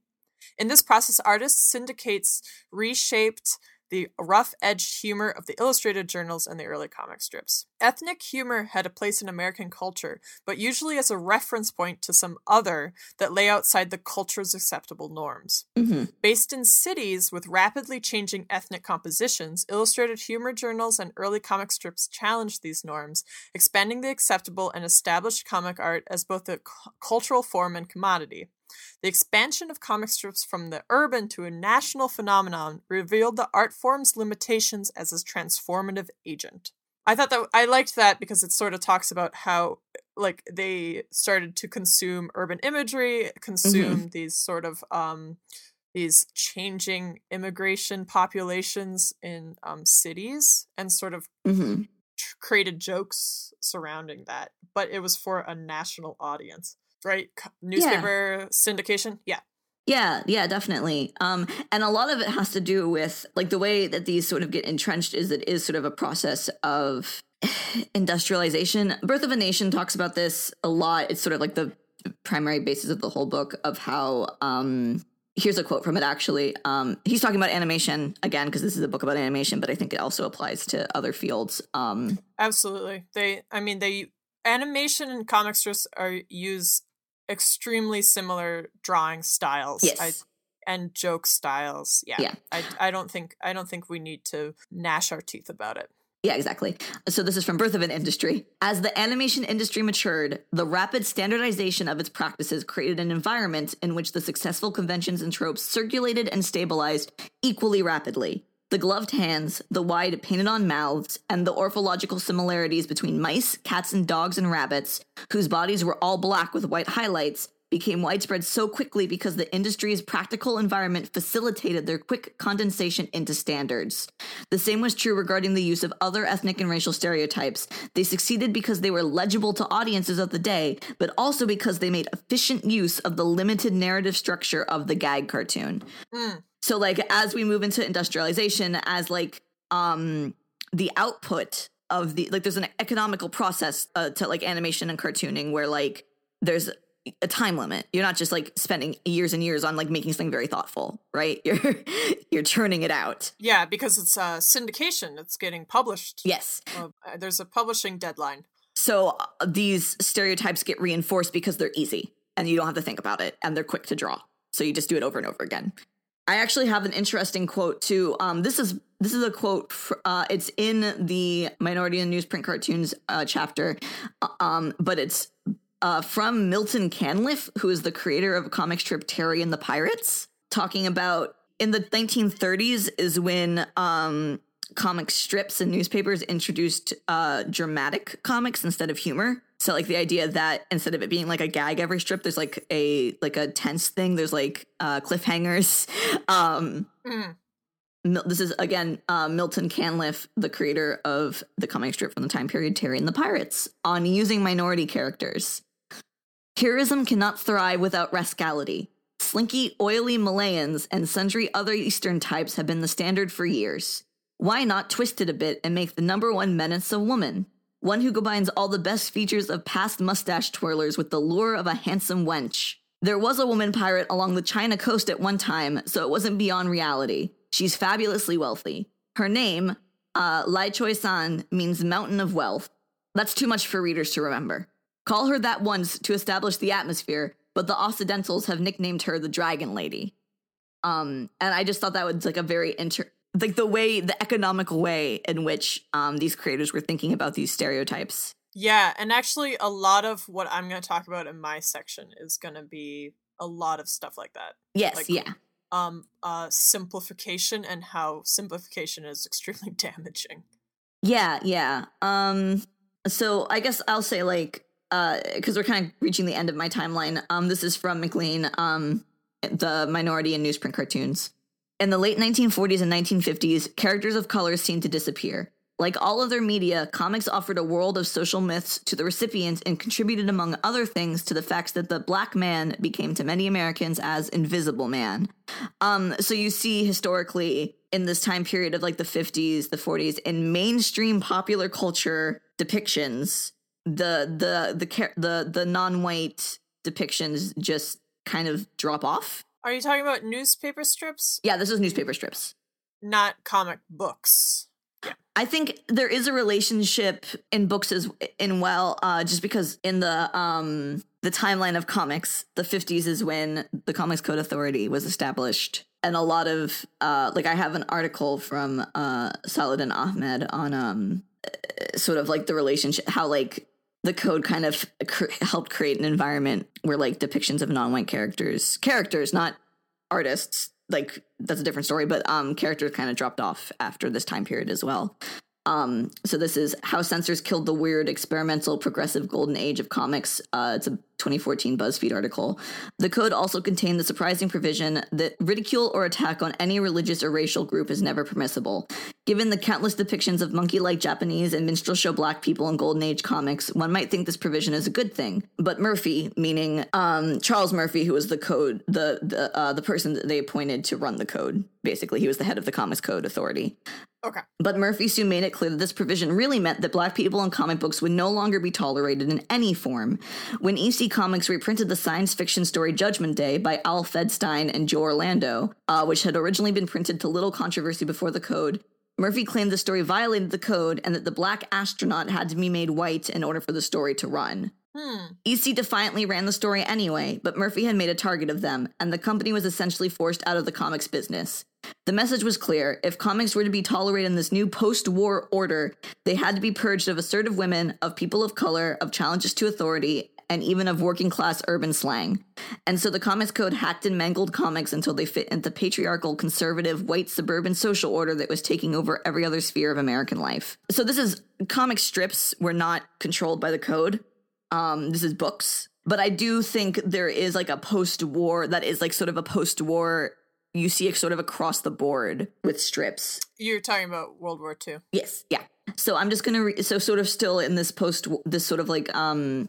In this process, artists, syndicates reshaped the rough edged humor of the illustrated journals and the early comic strips. Ethnic humor had a place in American culture, but usually as a reference point to some other that lay outside the culture's acceptable norms. Mhm. Based in cities with rapidly changing ethnic compositions, illustrated humor journals and early comic strips challenged these norms, expanding the acceptable and established comic art as both a cultural form and commodity. The expansion of comic strips from the urban to a national phenomenon revealed the art form's limitations as a transformative agent. I thought that I liked that because it sort of talks about how like they started to consume urban imagery, consume these sort of um these changing immigration populations in um cities and sort of Mhm. tr- created jokes surrounding that, but it was for a national audience, right? Newspaper syndication, yeah. Yeah, yeah, definitely. Um, and a lot of it has to do with like the way that these sort of get entrenched is it is sort of a process of industrialization. Birth of a Nation talks about this a lot. It's sort of like the primary basis of the whole book of how um here's a quote from it actually. Um he's talking about animation again because this is a book about animation, but I think it also applies to other fields. Um Absolutely. They I mean they animation and comic strips are use extremely similar drawing styles. Yes. I, and joke styles. Yeah. Yeah. I I don't think I don't think we need to gnash our teeth about it. Yeah, exactly. So this is from Birth of an Industry. As the animation industry matured, the rapid standardization of its practices created an environment in which the successful conventions and tropes circulated and stabilized equally rapidly. The gloved hands, the wide painted on mouths, and the morphological similarities between mice, cats, and dogs and rabbits, whose bodies were all black with white highlights, became widespread so quickly because the industry's practical environment facilitated their quick condensation into standards. The same was true regarding the use of other ethnic and racial stereotypes. They succeeded because they were legible to audiences of the day, but also because they made efficient use of the limited narrative structure of the gag cartoon. Mm. So like as we move into industrialization as like um the output of the like there's an economical process uh, to like animation and cartooning where like there's a time limit. You're not just like spending years and years on like making something very thoughtful, right? You're you're churning it out. Yeah, because it's uh, syndication. It's getting published. Yes. Uh, there's a publishing deadline. So uh, these stereotypes get reinforced because they're easy and you don't have to think about it and they're quick to draw. So you just do it over and over again. I actually have an interesting quote too. Um, this is this is a quote. fr- Uh, it's in the minority and newsprint cartoons uh, chapter, uh, um, but it's uh, from Milton Caniff, who is the creator of comic strip Terry and the Pirates, talking about in the 1930s is when um, comic strips and newspapers introduced uh, dramatic comics instead of humor. So like the idea that instead of it being like a gag every strip, there's like a like a tense thing. There's like uh, cliffhangers. Um, Mm. Mil- this is again uh, Milton Caniff, the creator of the comic strip from the time period Terry and the Pirates, on using minority characters. Heroism cannot thrive without rascality. Slinky, oily Malayans and sundry other Eastern types have been the standard for years. Why not twist it a bit and make the number one menace a woman? One who combines all the best features of past mustache twirlers with the lure of a handsome wench. There was a woman pirate along the China coast at one time, so it wasn't beyond reality. She's fabulously wealthy. Her name, uh, Lai Choi San, means mountain of wealth. That's too much for readers to remember. Call her that once to establish the atmosphere, but the Occidentals have nicknamed her the Dragon Lady. Um, and I just thought that was like a very inter like the way the economical way in which um these creators were thinking about these stereotypes. Yeah, and actually, a lot of what I'm going to talk about in my section is going to be a lot of stuff like that. Yes, Like- yeah. Um, uh, simplification and how simplification is extremely damaging. Yeah, yeah. Um so I guess I'll say like uh cuz we're kind of reaching the end of my timeline. Um this is from McLean um the minority and newsprint cartoons. In the late 1940s and 1950s, characters of color seemed to disappear. Like all other media, comics offered a world of social myths to the recipients and contributed, among other things, to the fact that the black man became to many Americans as Invisible Man. Um, so you see historically in this time period of like the 50s, the 40s, in mainstream popular culture depictions, the the the the the non-white depictions just kind of drop off. Are you talking about newspaper strips? Yeah, this is newspaper strips. Not comic books. Yeah. I think there is a relationship in books as in well, uh, just because in the um the timeline of comics, the fifties is when the Comics Code Authority was established. And a lot of uh like I have an article from uh Saladin Ahmed on um uh, sort of like the relationship how like the code kind of cr- helped create an environment where like depictions of non-white characters characters not artists like that's a different story but um characters kind of dropped off after this time period as well um so this is how censors killed the weird experimental progressive golden age of comics. Uh it's a 2014 buzzfeed article. The code also contained the surprising provision that ridicule or attack on any religious or racial group is never permissible. Given the countless depictions of monkey-like japanese and minstrel show black people in golden age comics one might think this provision is a good thing. But murphy meaning um charles murphy who was the code the the uh the person that they appointed to run the code basically he was the head of the comics code authority Okay. but Murphy soon made it clear that this provision really meant that black people in comic books would no longer be tolerated in any form. When EC Comics reprinted the science fiction story Judgment Day by Al Feldstein and Joe Orlando, uh, which had originally been printed to little controversy before the code, Murphy claimed the story violated the code and that the black astronaut had to be made white in order for the story to run. Hmm. EC defiantly ran the story anyway, but Murphy had made a target of them, and the company was essentially forced out of the comics business. The message was clear if comics were to be tolerated in this new post war order, they had to be purged of assertive women, of people of color, of challenges to authority, and even of working class urban slang. And so the Comics Code hacked and mangled comics until they fit into the patriarchal, conservative, white suburban social order that was taking over every other sphere of American life. So this is comic strips were not controlled by the code. Um, this is books. but I do think there is like a post-war that is like sort of a post-war. You see it sort of across the board with strips. You're talking about World War II. Yes, yeah. So I'm just gonna re- so sort of still in this post this sort of like um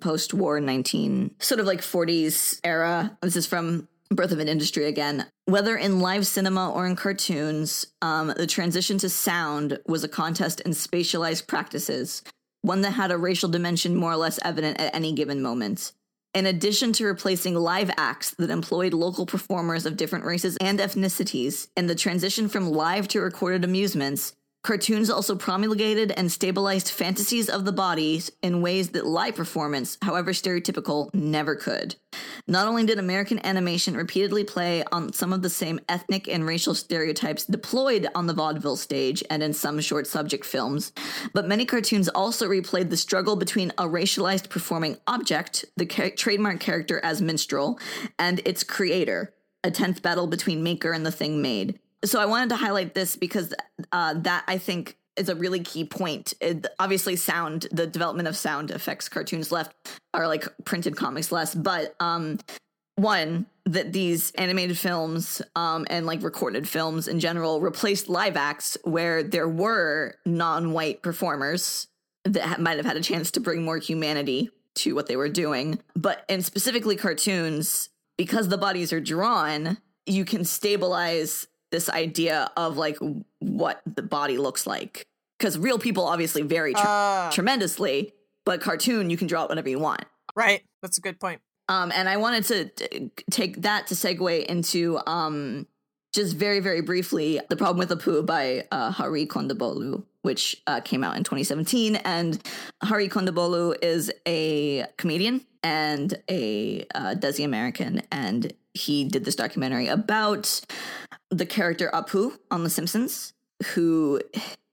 post war 19 sort of like 40s era. This is from Birth of an Industry again. Whether in live cinema or in cartoons, um, the transition to sound was a contest in spatialized practices, one that had a racial dimension more or less evident at any given moment. In addition to replacing live acts that employed local performers of different races and ethnicities, and the transition from live to recorded amusements, cartoons also promulgated and stabilized fantasies of the bodies in ways that live performance, however stereotypical, never could. Not only did American animation repeatedly play on some of the same ethnic and racial stereotypes deployed on the vaudeville stage and in some short subject films, but many cartoons also replayed the struggle between a racialized performing object, the trademark character as minstrel, and its creator, a tenth battle between maker and the thing made. So I wanted to highlight this because uh, that I think is a really key point. It, obviously, sound, the development of sound affects cartoons left, or like printed comics less. But um, one that these animated films um, and like recorded films in general replaced live acts where there were non-white performers that ha- might have had a chance to bring more humanity to what they were doing. But and specifically cartoons, because the bodies are drawn, you can stabilize this idea of like what the body looks like. Because real people obviously vary tre- Ah, tremendously, but cartoon you can draw it whatever you want. right. That's a good point. Um, and I wanted to t- take that to segue into um, just very, very briefly, The Problem with the Apu by uh, Hari Kondabolu, which uh, came out in 2017. And Hari Kondabolu is a comedian and a uh, Desi American, and he did this documentary about the character Apu on The Simpsons, who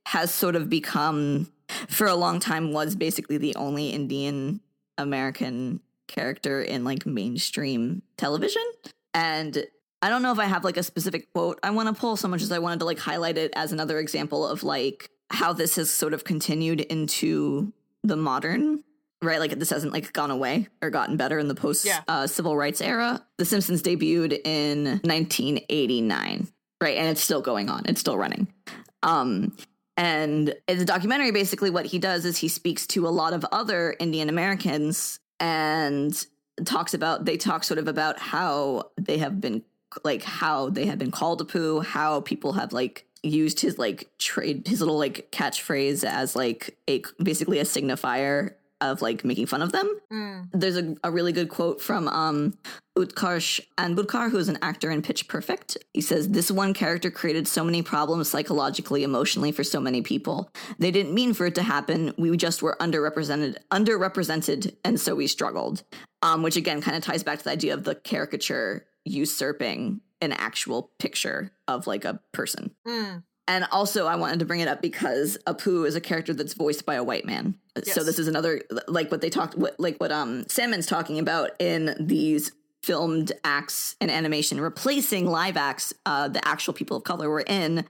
has sort of become, for a long time, was basically the only Indian American character in like mainstream television. And I don't know if I have like a specific quote I want to pull so much as I wanted to like highlight it as another example of like how this has sort of continued into the modern right? Like this hasn't like gone away or gotten better in the post Yeah. uh, civil rights era. The simpsons debuted in 1989 right? And it's still going on. It's still running. Um and in the documentary basically what he does is he speaks to a lot of other indian americans and talks about they talk sort of about how they have been like how they have been called a poo how people have like used his like trade his little like catchphrase as like a basically a signifier of like making fun of them Mm. there's a, a really good quote from um Utkarsh Ambudkar, who's an actor in Pitch Perfect. He says, This one character created so many problems psychologically, emotionally for so many people. They didn't mean for it to happen. We just were underrepresented, underrepresented, and so we struggled. Um, which again kind of ties back to the idea of the caricature usurping an actual picture of like a person. Mm. And also, I wanted to bring it up because Apu is a character that's voiced by a white man. So this is another like what they talked, what, like what um Sammond's talking about in these filmed acts and animation, replacing live acts. Uh, the actual people of color were in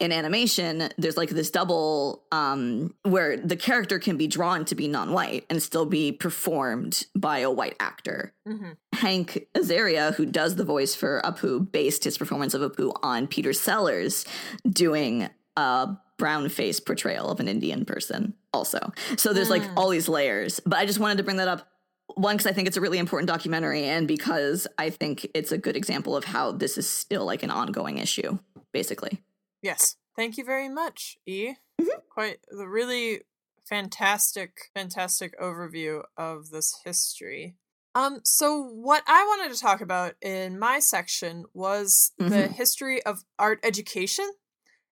in animation. There's like this double um where the character can be drawn to be non-white and still be performed by a white actor. hmm Hank Azaria, who does the voice for Apu, based his performance of Apu on Peter Sellers doing a brown face portrayal of an Indian person, also. So there's like Mm. all these layers. But I just wanted to bring that up. One, because I think it's a really important documentary, and because I think it's a good example of how this is still like an ongoing issue, basically. Yes. Thank you very much, E. Mhm. Quite the really fantastic, fantastic overview of this history. Um, so what I wanted to talk about in my section was the Mhm. history of art education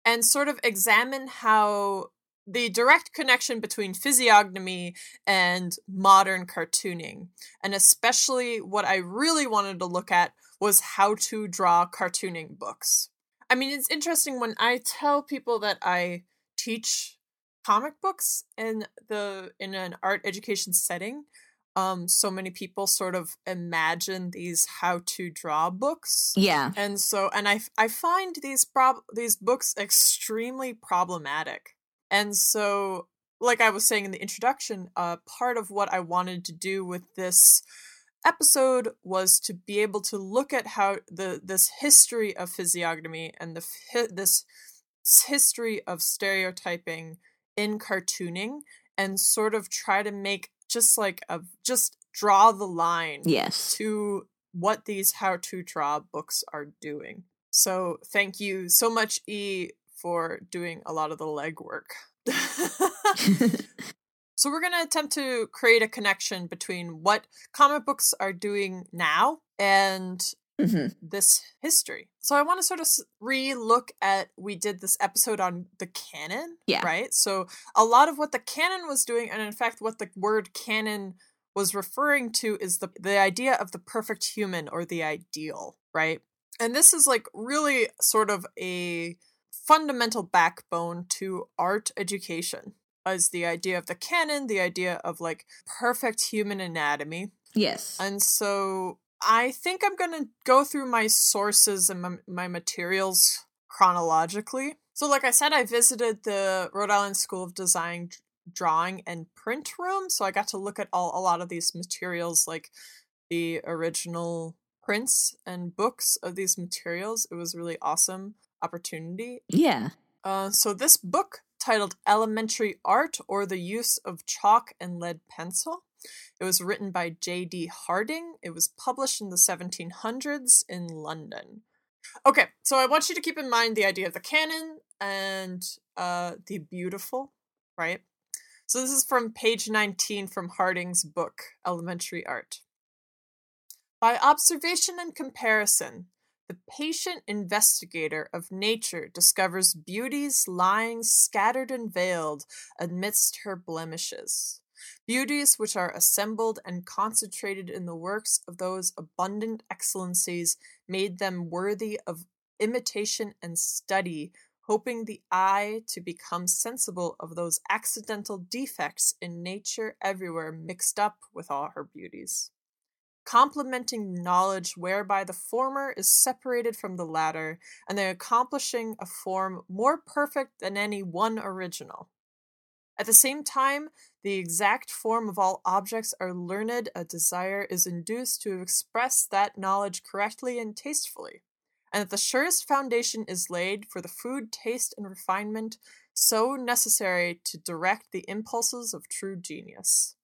and sort of examine how the direct connection between physiognomy and modern cartooning. And especially what I really wanted to look at was how to draw cartooning books. I mean, it's interesting when I tell people that I teach comic books in the in an art education setting. Um, so many people sort of imagine these how to draw books, Yeah. and so and I I find these prob these books extremely problematic. And so like I was saying in the introduction, uh, part of what I wanted to do with this episode was to be able to look at how the this history of physiognomy and the this history of stereotyping in cartooning and sort of try to make just like a just draw the line Yes. to what these how to draw books are doing. So thank you so much E for doing a lot of the legwork. so we're going to attempt to create a connection between what comic books are doing now and Mhm. this history. So I want to sort of re-look at we did this episode on the canon, Yeah. right? So a lot of what the canon was doing and in fact what the word canon was referring to is the the idea of the perfect human or the ideal, right? And this is like really sort of a fundamental backbone to art education as the idea of the canon, the idea of like perfect human anatomy. yes. And so I think I'm going to go through my sources and my, my materials chronologically. So, like I said, I visited the Rhode Island School of Design Drawing and Print Room. So, I got to look at all, a lot of these materials, like the original prints and books of these materials. It was really awesome opportunity. yeah. Uh, so this book titled Elementary Art or the Use of Chalk and Lead Pencil. It was written by J.D. Harding. It was published in the 1700s in London. Okay, so I want you to keep in mind the idea of the canon and uh, the beautiful, right? So this is from page 19 from Harding's book, Elementary Art. By observation and comparison, the patient investigator of nature discovers beauties lying scattered and veiled amidst her blemishes. Beauties which are assembled and concentrated in the works of those abundant excellencies made them worthy of imitation and study, hoping the eye to become sensible of those accidental defects in nature everywhere mixed up with all her beauties complementing knowledge whereby the former is separated from the latter, and then accomplishing a form more perfect than any one original. At the same time, the exact form of all objects are learned, a desire is induced to express that knowledge correctly and tastefully, and that the surest foundation is laid for the food, taste, and refinement so necessary to direct the impulses of true genius.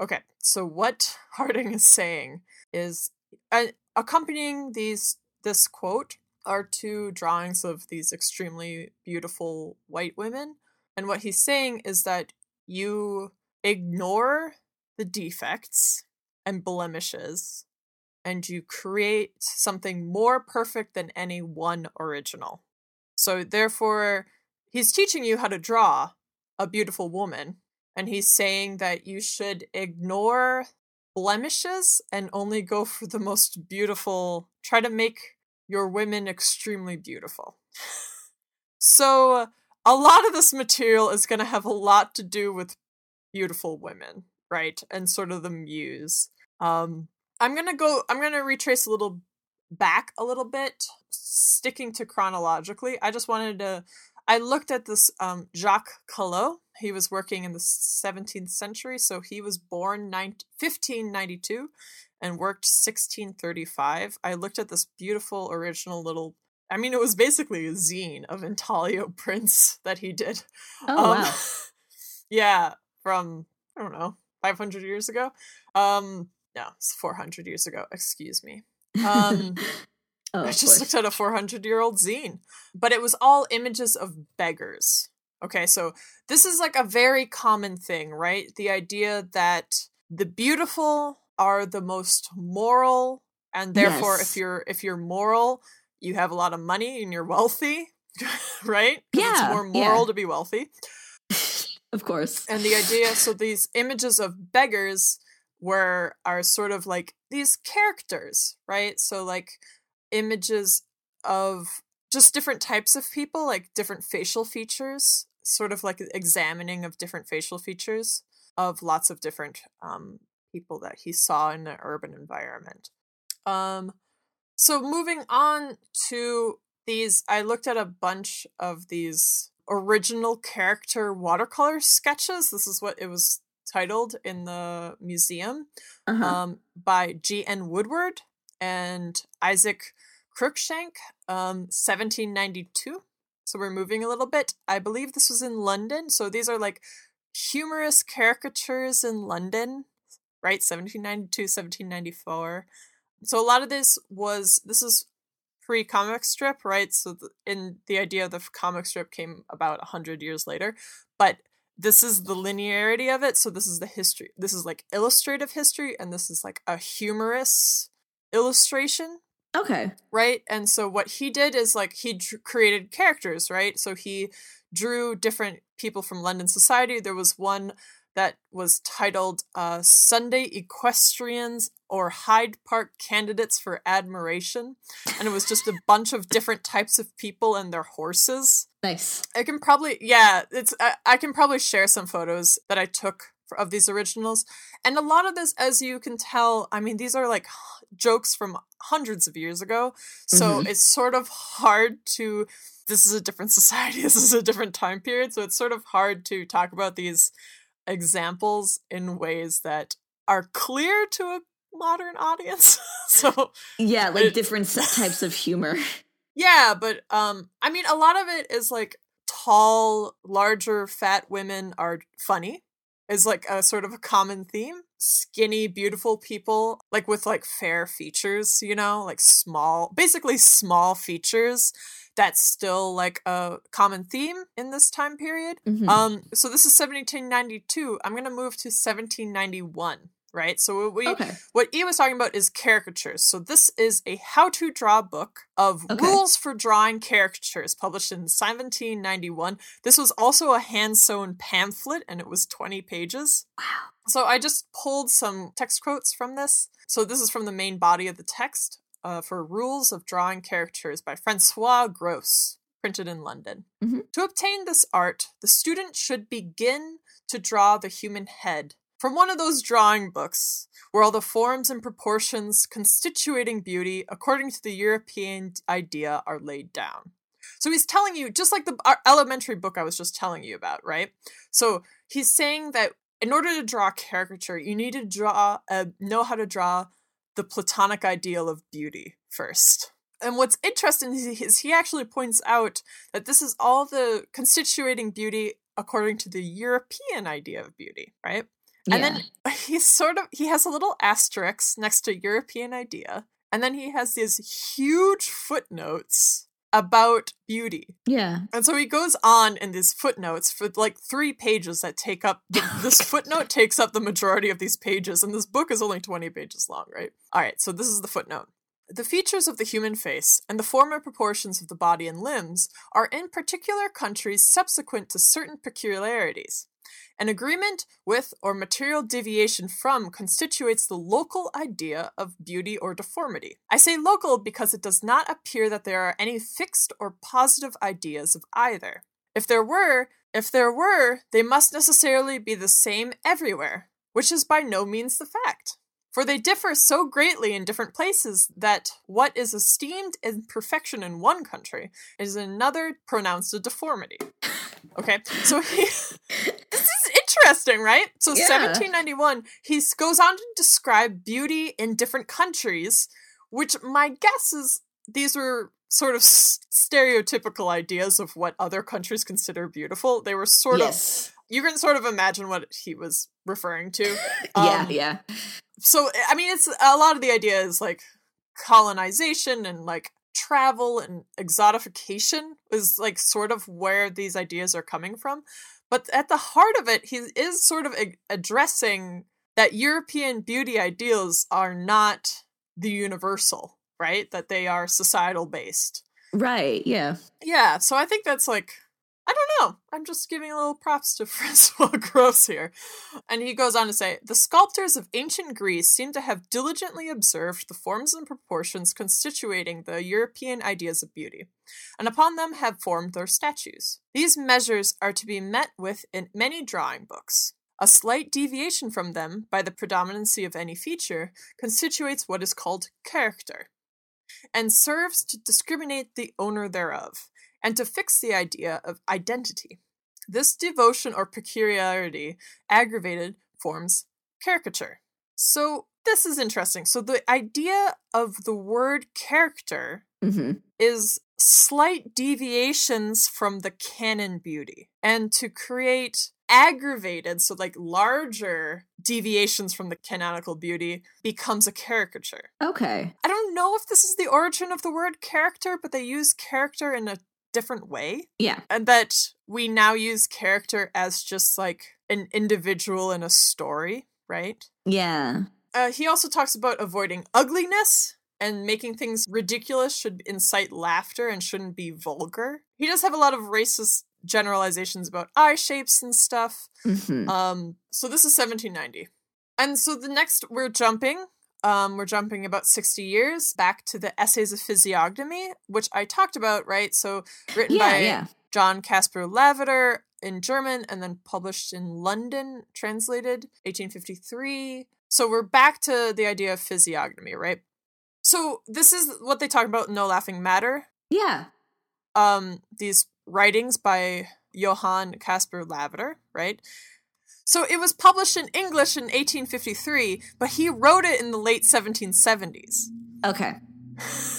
Okay, so what Harding is saying is uh, accompanying these this quote are two drawings of these extremely beautiful white women, and what he's saying is that you ignore the defects and blemishes and you create something more perfect than any one original. So therefore, he's teaching you how to draw a beautiful woman and he's saying that you should ignore blemishes and only go for the most beautiful try to make your women extremely beautiful. So a lot of this material is going to have a lot to do with beautiful women right and sort of the muse. Um i'm going to go i'm going to retrace a little back a little bit sticking to chronologically i just wanted to I looked at this um, Jacques Callot. He was working in the 17th century, so he was born 9- 1592 and worked 1635. I looked at this beautiful original little. I mean, it was basically a zine of intaglio prints that he did. Oh Um, wow. yeah, from I don't know, 500 years ago. Um, no, it's 400 years ago. Excuse me. Um, oh, I just looked at a 400 year old zine, but it was all images of beggars. Okay, so this is like a very common thing, right? The idea that the beautiful are the most moral, and therefore, Yes. if you're if you're moral, you have a lot of money and you're wealthy, right? 'Cause it's Yeah, more yeah. moral to be wealthy. of course. And the idea, so these images of beggars were are sort of like these characters, right? So like images of just different types of people, like different facial features, sort of like examining of different facial features of lots of different um, people that he saw in the urban environment. Um, so moving on to these, I looked at a bunch of these original character watercolor sketches. This is what it was titled in the museum Uh-huh. um, by G.M. Woodward and Isaac Cruikshank, um, 1792. So we're moving a little bit. I believe this was in London. So these are like humorous caricatures in London, right? 1792, 1794. So a lot of this was, this is pre comic strip, right? So the, in the idea of the comic strip came about 100 years later. But this is the linearity of it. So this is the history. This is like illustrative history, and this is like a humorous illustration okay. right? And so what he did is like he created characters, right? So he drew different people from London society. There was one that was titled uh, Sunday Equestrians or Hyde Park Candidates for Admiration. And it was just a bunch of different types of people and their horses. Nice. I can probably, yeah, it's, I, I can probably share some photos that I took of these originals. And a lot of this, as you can tell, I mean, these are like jokes from hundreds of years ago. So Mhm. it's sort of hard to, this is a different society, this is a different time period. So it's sort of hard to talk about these examples in ways that are clear to a modern audience. so Yeah, like It- different types of humor. yeah, but um I mean a lot of it is like tall, larger, fat women are funny. Is like a sort of a common theme. Skinny, beautiful people, like with like fair features, you know, like small, basically small features. That's still like a common theme in this time period. Mhm. Um, so this is 1792. I'm gonna move to 1791, right? So we okay. what E was talking about is caricatures. So this is a how-to draw book of Okay. rules for drawing caricatures, published in 1791. This was also a hand-sewn pamphlet, and it was 20 pages. Wow. So I just pulled some text quotes from this. So this is from the main body of the text uh, for Rules of Drawing Caricatures by Francois Grose, printed in London. Mhm. To obtain this art, the student should begin to draw the human head from one of those drawing books where all the forms and proportions constituting beauty according to the European idea are laid down. So he's telling you, just like the elementary book I was just telling you about, right? So he's saying that in order to draw caricature, you need to draw, uh, know how to draw the platonic ideal of beauty first. And what's interesting is he actually points out that this is all the constituting beauty according to the European idea of beauty, right? And then he's sort of he has a little asterisk next to European idea, and then he has these huge footnotes about beauty. yeah. And so he goes on in these footnotes for like three pages that take up the, this footnote takes up the majority of these pages, and this book is only 20 pages long, right? All right, so this is the footnote. The features of the human face and the form and proportions of the body and limbs are in particular countries subsequent to certain peculiarities. An agreement with or material deviation from constitutes the local idea of beauty or deformity. I say local because it does not appear that there are any fixed or positive ideas of either. If there were, if there were, they must necessarily be the same everywhere, which is by no means the fact. For they differ so greatly in different places that what is esteemed in perfection in one country is in another pronounced a deformity. Okay, so he, interesting, right? So Yeah. 1791, he goes on to describe beauty in different countries, which my guess is these were sort of stereotypical ideas of what other countries consider beautiful. They were sort of you can sort of imagine what he was referring to. yeah. Um, Yeah. So I mean, it's a lot of the idea is like colonization and like travel and exotification is like sort of where these ideas are coming from. But at the heart of it, he is sort of a- addressing that European beauty ideals are not the universal, right? That they are societal based. Right. Yeah. Yeah, so I think that's like I don't know. I'm just giving a little props to Francois Grose here. And he goes on to say The sculptors of ancient Greece seem to have diligently observed the forms and proportions constituting the European ideas of beauty, and upon them have formed their statues. These measures are to be met with in many drawing books. A slight deviation from them, by the predominancy of any feature, constitutes what is called character, and serves to discriminate the owner thereof and to fix the idea of identity. This devotion or peculiarity aggravated forms caricature. So, this is interesting. So, the idea of the word character hmm is slight deviations from the canon beauty and to create aggravated so like larger deviations from the canonical beauty becomes a caricature Okay. i don't know if this is the origin of the word character but they use character in a different way Yeah. and that we now use character as just like an individual in a story right Yeah. uh, he also talks about avoiding ugliness and making things ridiculous should incite laughter and shouldn't be vulgar. He does have a lot of racist generalizations about eye shapes and stuff. hmm Um, so this is 1790. And so the next we're jumping, um, we're jumping about 60 years back to the Essays of Physiognomy, which I talked about, right? So written Yeah. by Yeah. John Caspar Lavater in German and then published in London, translated 1853. So we're back to the idea of physiognomy, right? So this is what they talk about in No Laughing Matter. Yeah. Um, these writings by Johann Caspar Lavater, right? So it was published in English in 1853, but he wrote it in the late 1770s. Okay.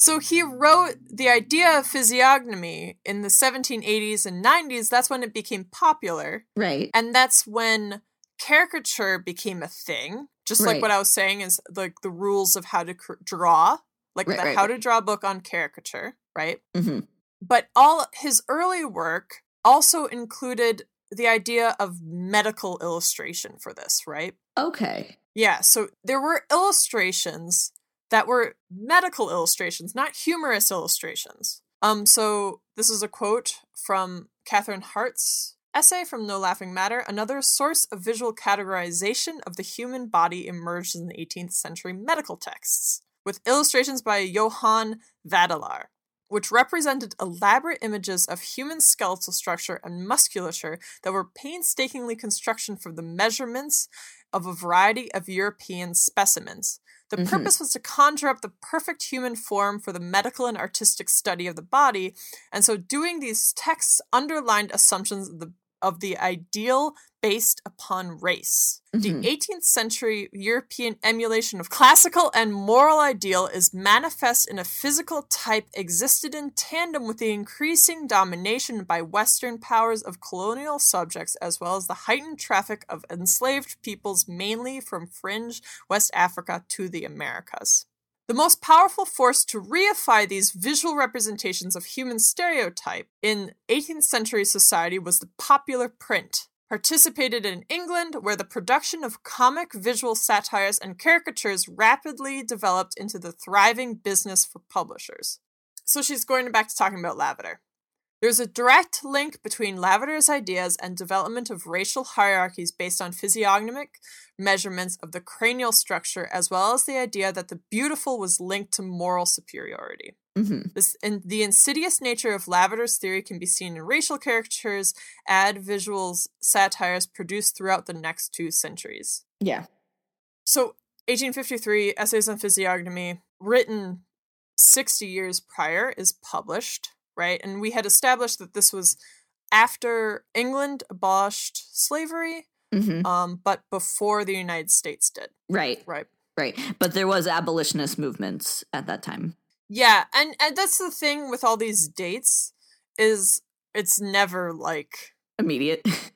So he wrote the idea of physiognomy in the 1780s and 90s. That's when it became popular. Right. And that's when caricature became a thing. Just like what I was saying is like the rules of how to cr- draw, like Right, the right, how right. to draw book on caricature, right? hmm But all his early work also included the idea of medical illustration for this, right? Okay. Yeah, so there were illustrations that were medical illustrations, not humorous illustrations. Um, so this is a quote from Catherine Hart's essay from No Laughing Matter. Another source of visual categorization of the human body emerged in the 18th century medical texts, with illustrations by Johann Vadelar, which represented elaborate images of human skeletal structure and musculature that were painstakingly constructed from the measurements of a variety of European specimens. The Mhm. purpose was to conjure up the perfect human form for the medical and artistic study of the body, and so doing these texts underlined assumptions of the of the ideal based upon race. Mhm. The 18th century European emulation of classical and moral ideal is manifest in a physical type existed in tandem with the increasing domination by Western powers of colonial subjects, as well as the heightened traffic of enslaved peoples, mainly from fringe West Africa to the Americas. The most powerful force to reify these visual representations of human stereotype in 18th century society was the popular print, participated in England, where the production of comic visual satires and caricatures rapidly developed into the thriving business for publishers. So she's going back to talking about Lavater. There's a direct link between Lavater's ideas and development of racial hierarchies based on physiognomic measurements of the cranial structure, as well as the idea that the beautiful was linked to moral superiority. Hmm This and the insidious nature of Lavater's theory can be seen in racial caricatures, ad visuals, satires produced throughout the next two centuries. Yeah. So, 1853, Essays on Physiognomy, written 60 years prior, is published, right? And we had established that this was after England abolished slavery, hmm um, but before the United States did, Right. right? Right. But there was abolitionist movements at that time. Yeah, and, and that's the thing with all these dates is it's never like Immediate.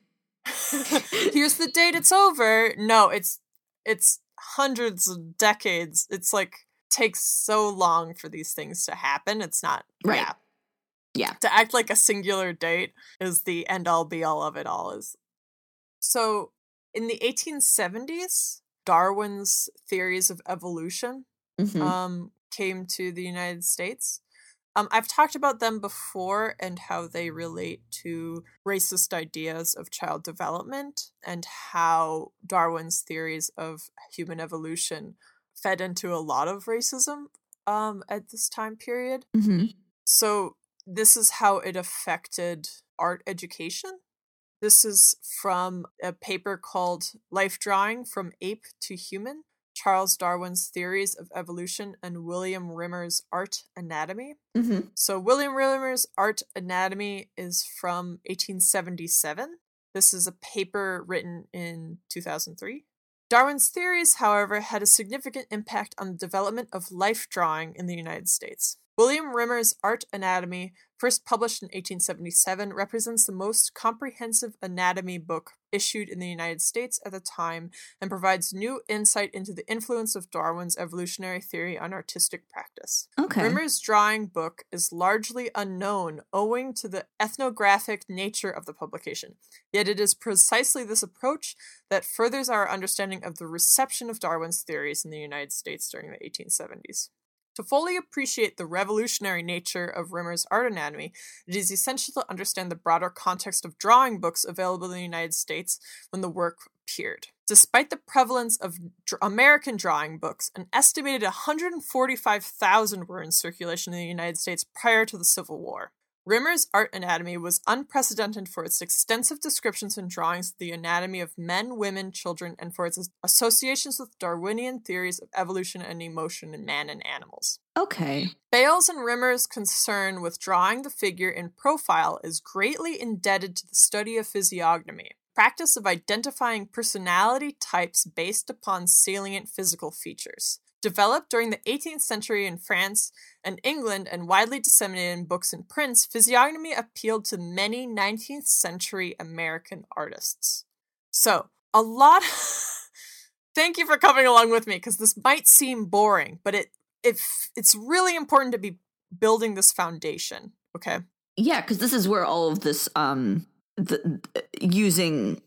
here's the date it's over. No, it's it's hundreds of decades. It's like takes so long for these things to happen. It's not Right. yeah. Yeah. To act like a singular date is the end all be all of it all is. So in the 1870s, Darwin's theories of evolution Mhm. um, came to the United States. Um, I've talked about them before and how they relate to racist ideas of child development and how Darwin's theories of human evolution fed into a lot of racism um, at this time period. Mhm. So, this is how it affected art education. This is from a paper called Life Drawing from Ape to Human Charles Darwin's Theories of Evolution and William Rimmer's Art Anatomy. hmm So, William Rimmer's Art Anatomy is from 1877. This is a paper written in 2003. Darwin's theories, however, had a significant impact on the development of life drawing in the United States. William Rimmer's Art Anatomy, first published in 1877, represents the most comprehensive anatomy book issued in the United States at the time and provides new insight into the influence of Darwin's evolutionary theory on artistic practice. Okay. Rimmer's drawing book is largely unknown owing to the ethnographic nature of the publication. Yet it is precisely this approach that furthers our understanding of the reception of Darwin's theories in the United States during the 1870s. To fully appreciate the revolutionary nature of Rimmer's art anatomy, it is essential to understand the broader context of drawing books available in the United States when the work appeared. Despite the prevalence of American drawing books, an estimated 145,000 were in circulation in the United States prior to the Civil War. Rimmer's art anatomy was unprecedented for its extensive descriptions and drawings of the anatomy of men, women, children, and for its associations with Darwinian theories of evolution and emotion in man and animals. Okay. Bales and Rimmer's concern with drawing the figure in profile is greatly indebted to the study of physiognomy, practice of identifying personality types based upon salient physical features. Developed during the 18th century in France and England and widely disseminated in books and prints, physiognomy appealed to many 19th century American artists. So, a lot. Thank you for coming along with me because this might seem boring, but it if it's really important to be building this foundation. Okay. Yeah, because this is where all of this um the, using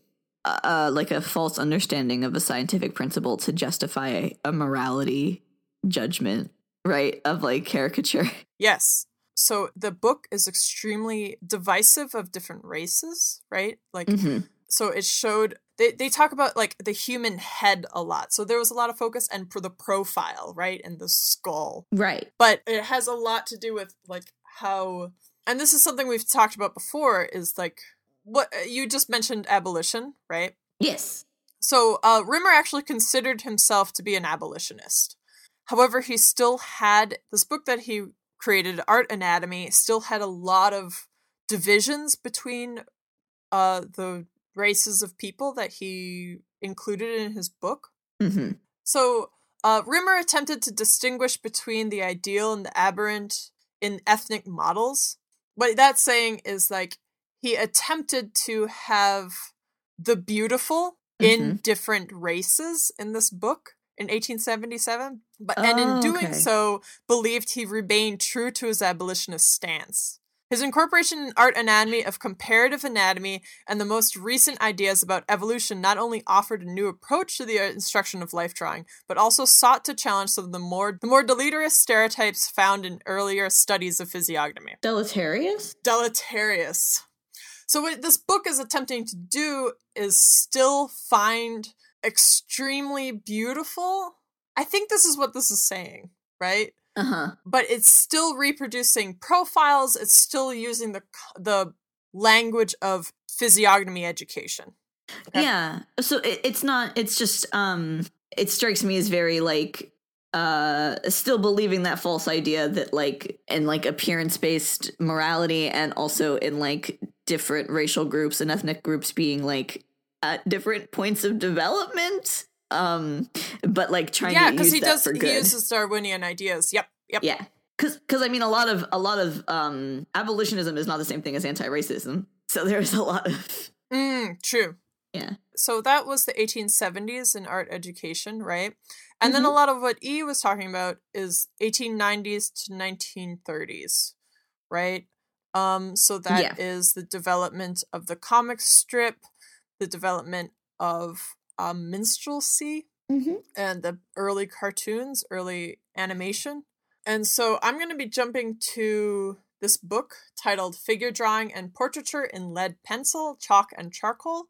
uh, like a false understanding of a scientific principle to justify a morality judgment, right? Of like caricature. Yes. So the book is extremely divisive of different races, right? Like hmm so it showed they, they talk about like the human head a lot. So there was a lot of focus and for the profile, right? And the skull. Right. But it has a lot to do with like how and this is something we've talked about before is like what you just mentioned abolition, right? Yes. So uh, Rimmer actually considered himself to be an abolitionist. However, he still had this book that he created, Art Anatomy, still had a lot of divisions between uh, the races of people that he included in his book. hmm So uh, Rimmer attempted to distinguish between the ideal and the aberrant in ethnic models. What that's saying is like he attempted to have the beautiful in mm-hmm. different races in this book in 1877, but and in Oh, doing okay. so believed he remained true to his abolitionist stance. His incorporation in art anatomy of comparative anatomy and the most recent ideas about evolution not only offered a new approach to the uh, instruction of life drawing, but also sought to challenge some of the more the more deleterious stereotypes found in earlier studies of physiognomy. Deleterious? Deleterious. So what this book is attempting to do is still find extremely beautiful. I think this is what this is saying, right? Uh huh. but it's still reproducing profiles it's still using the the language of physiognomy education Okay. Yeah. So it, it's not. It's just. Um. It strikes me as very like. Uh, still believing that false idea that like in like appearance based morality and also in like different racial groups and ethnic groups being like at different points of development. Um, but like trying yeah to because use he that does for he good. uses darwinian ideas yep yep Yeah. Cause, cause I mean, a lot of, a lot of, um, abolitionism is not the same thing as anti-racism. So there's a lot of, mm, true yeah. so that was the 1870s in art education right and then a Mhm. lot of what e was talking about is 1890s to 1930s right um so that is Yeah. the development of the comic strip the development of um, minstrelsy Mm-hmm. and the early cartoons, early animation. And so I'm going to be jumping to this book titled Figure Drawing and Portraiture in Lead Pencil, Chalk, and Charcoal,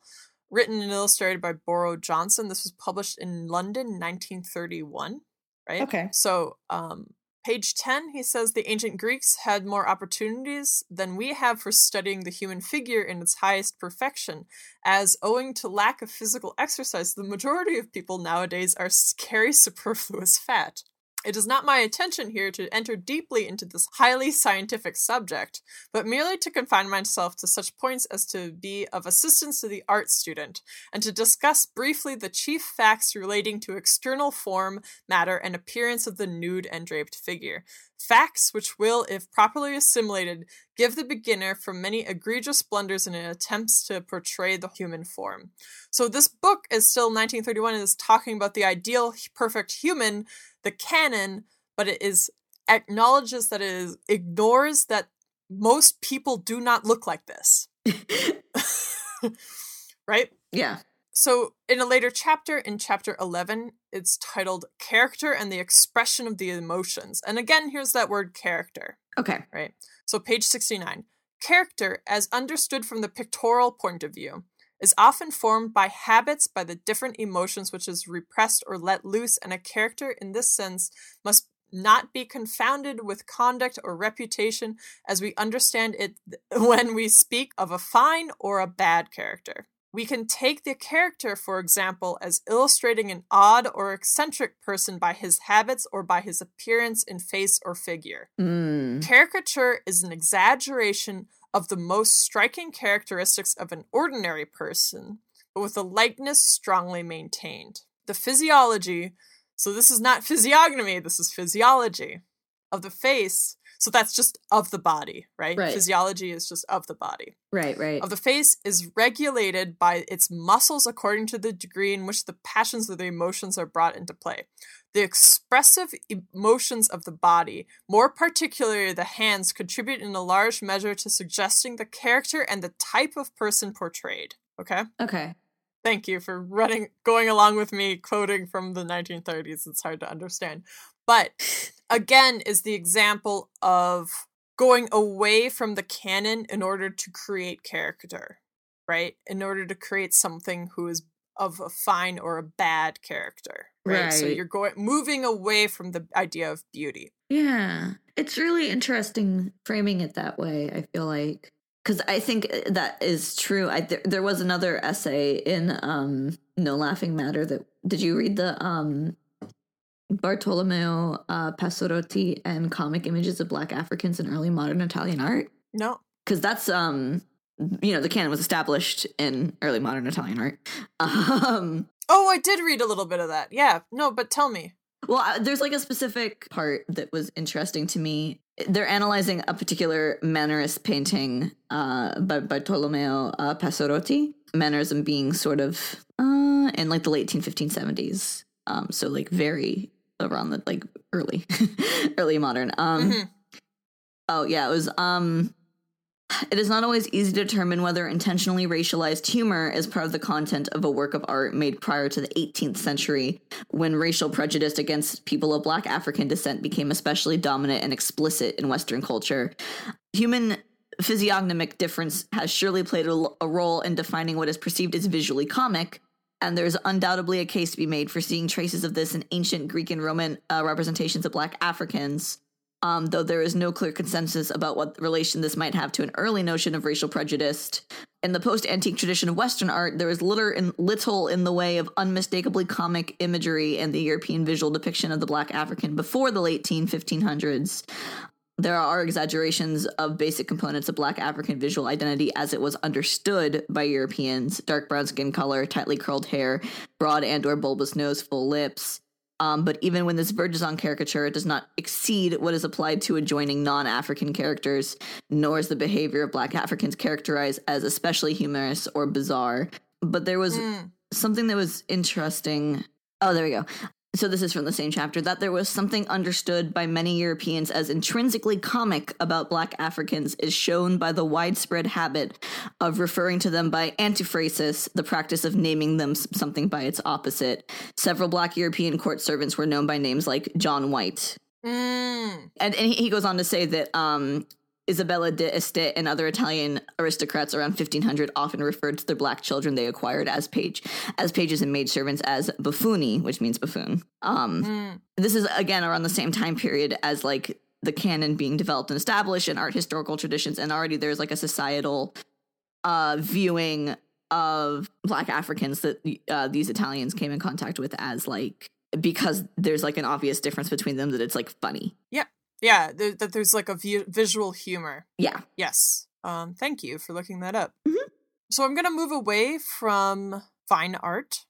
written and illustrated by Borough Johnson. This was published in London 1931, right? Okay. So um, Page 10, he says the ancient Greeks had more opportunities than we have for studying the human figure in its highest perfection, as owing to lack of physical exercise, the majority of people nowadays are carry superfluous fat. It is not my intention here to enter deeply into this highly scientific subject, but merely to confine myself to such points as to be of assistance to the art student, and to discuss briefly the chief facts relating to external form, matter, and appearance of the nude and draped figure. Facts which will, if properly assimilated, give the beginner from many egregious blunders in attempts to portray the human form. So this book is still 1931 and is talking about the ideal perfect human, the canon, but it is acknowledges that it is ignores that most people do not look like this. right? Yeah. So, in a later chapter, in chapter 11, it's titled Character and the Expression of the Emotions. And again, here's that word character, Okay. right? So, page 69. Character, as understood from the pictorial point of view, is often formed by habits by the different emotions which is repressed or let loose, and a character in this sense must not be confounded with conduct or reputation as we understand it when we speak of a fine or a bad character. We can take the character, for example, as illustrating an odd or eccentric person by his habits or by his appearance in face or figure. Mm. Caricature is an exaggeration of the most striking characteristics of an ordinary person, but with a likeness strongly maintained. The physiology, so this is not physiognomy, this is physiology of the face. So that's just of the body, right? Right. Physiology is just of the body Right, right. of the face is regulated by its muscles according to the degree in which the passions or the emotions are brought into play. The expressive emotions of the body, more particularly the hands, contribute in a large measure to suggesting the character and the type of person portrayed. Okay? okay. Thank you for running going along with me quoting from the 1930s. It's hard to understand. But again is the example of going away from the canon in order to create character, right? In order to create something who is of a fine or a bad character, right? So you're going moving away from the idea of beauty. Yeah. It's really interesting framing it that way, I feel like. Because I think uh, that is true. I there, there was another essay in um No Laughing Matter that did you read the um Bartolomeo uh, and comic images of black Africans in early modern Italian art? No. Because that's um you know, the canon was established in early modern Italian art. Um Oh, I did read a little bit of that. Yeah. No, but tell me. Well, uh, there's like a specific part that was interesting to me. They're analyzing a particular mannerist painting uh, by Bartolomeo uh. Mannerism being sort of uh, in like the late 181570s. Um, so like very around the like early, early modern. Um, Mhm. Oh yeah, it was. Um, it is not always easy to determine whether intentionally racialized humor is part of the content of a work of art made prior to the 18th century, when racial prejudice against people of Black African descent became especially dominant and explicit in Western culture. Human physiognomic difference has surely played a, a role in defining what is perceived as visually comic. And there's undoubtedly a case to be made for seeing traces of this in ancient Greek and Roman uh, representations of Black Africans, um, though there is no clear consensus about what relation this might have to an early notion of racial prejudice. In the post antique tradition of Western art, there is little in, little in the way of unmistakably comic imagery in the European visual depiction of the Black African before the late teen 1500s. There are exaggerations of basic components of Black African visual identity as it was understood by Europeans: dark brown skin color, tightly curled hair, broad and/or bulbous nose, full lips. Um, but even when this verges on caricature, it does not exceed what is applied to adjoining non-African characters, nor is the behavior of Black Africans characterized as especially humorous or bizarre. But there was Mm. something that was interesting. Oh, there we go. So this is from the same chapter that there was something understood by many Europeans as intrinsically comic about black Africans is shown by the widespread habit of referring to them by antiphrasis, the practice of naming them something by its opposite. Several black European court servants were known by names like John White. Mm. And, and he- he goes on to say that um Isabella d'Este and other Italian aristocrats around 1500 often referred to their black children they acquired as page as pages and maidservants as buffoni, which means buffoon. Um, Mm, this is again around the same time period as like the canon being developed and established and art historical traditions and already there's like a societal uh viewing of black africans that uh, these italians came in contact with as like because there's like an obvious difference between them that it's like funny. Yeah, there, that there's like a visual humor. yeah Yes. Um, thank you for looking that up. Mhm. So I'm gonna move away from fine art,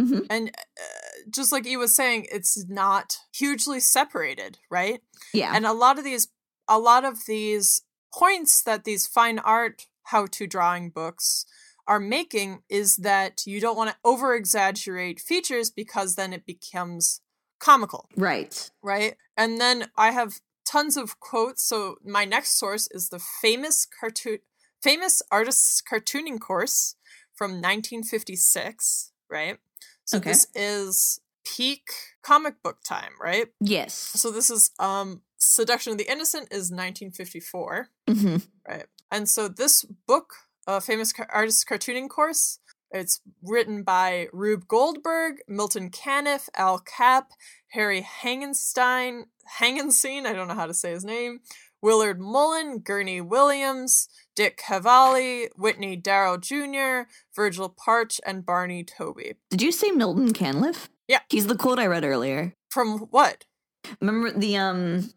Mhm. and uh, just like you was saying, it's not hugely separated, right? yeah And a lot of these, a lot of these points that these fine art how-to drawing books are making is that you don't want to over exaggerate features because then it becomes comical right right? And then I have tons of quotes. So my next source is the famous cartoon famous artists cartooning course from 1956, right? So Okay. this is peak comic book time, right? yes So this is um Seduction of the Innocent is 1954, hmm right? And so this book, uh, famous car- artist cartooning course, it's written by Rube Goldberg, Milton Caniff, Al Capp, Harry Hangenstein, Hangenstein, I don't know how to say his name, Willard Mullin, Gurney Williams, Dick Cavalli, Whitney Darrow Jr., Virgil Parch, and Barney Tobey. did you say milton Caniff? Yeah. he's the quote i read earlier From what? Remember the um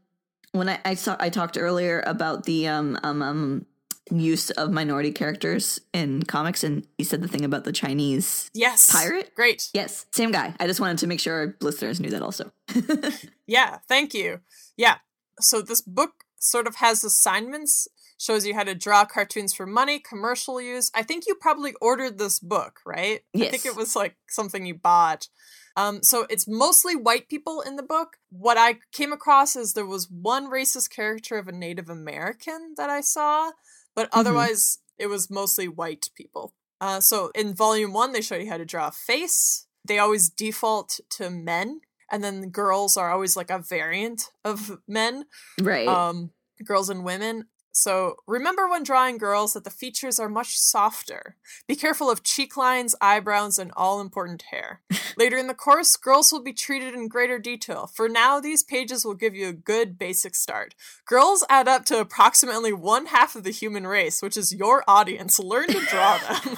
when I I saw I talked earlier about the um um um use of minority characters in comics and he said the thing about the Chinese Yes. pirate? Great. Yes, same guy. I just wanted to make sure our listeners knew that also. Yeah, thank you. Yeah. So this book sort of has assignments, shows you how to draw cartoons for money, commercial use. I think you probably ordered this book, right? yes. I think it was like something you bought. Um, so it's mostly white people in the book. What I came across is there was one racist character of a Native American that I saw, but Mhm. otherwise it was mostly white people. Uh, so in volume one, they show you how to draw a face. They always default to men, and then the girls are always like a variant of men, right. um, girls and women. So remember when drawing girls that the features are much softer. Be careful of cheek lines, eyebrows, and all important hair. Later in the course, girls will be treated in greater detail. For now, these pages will give you a good basic start. Girls add up to approximately one half of the human race, which is your audience. Learn to draw them.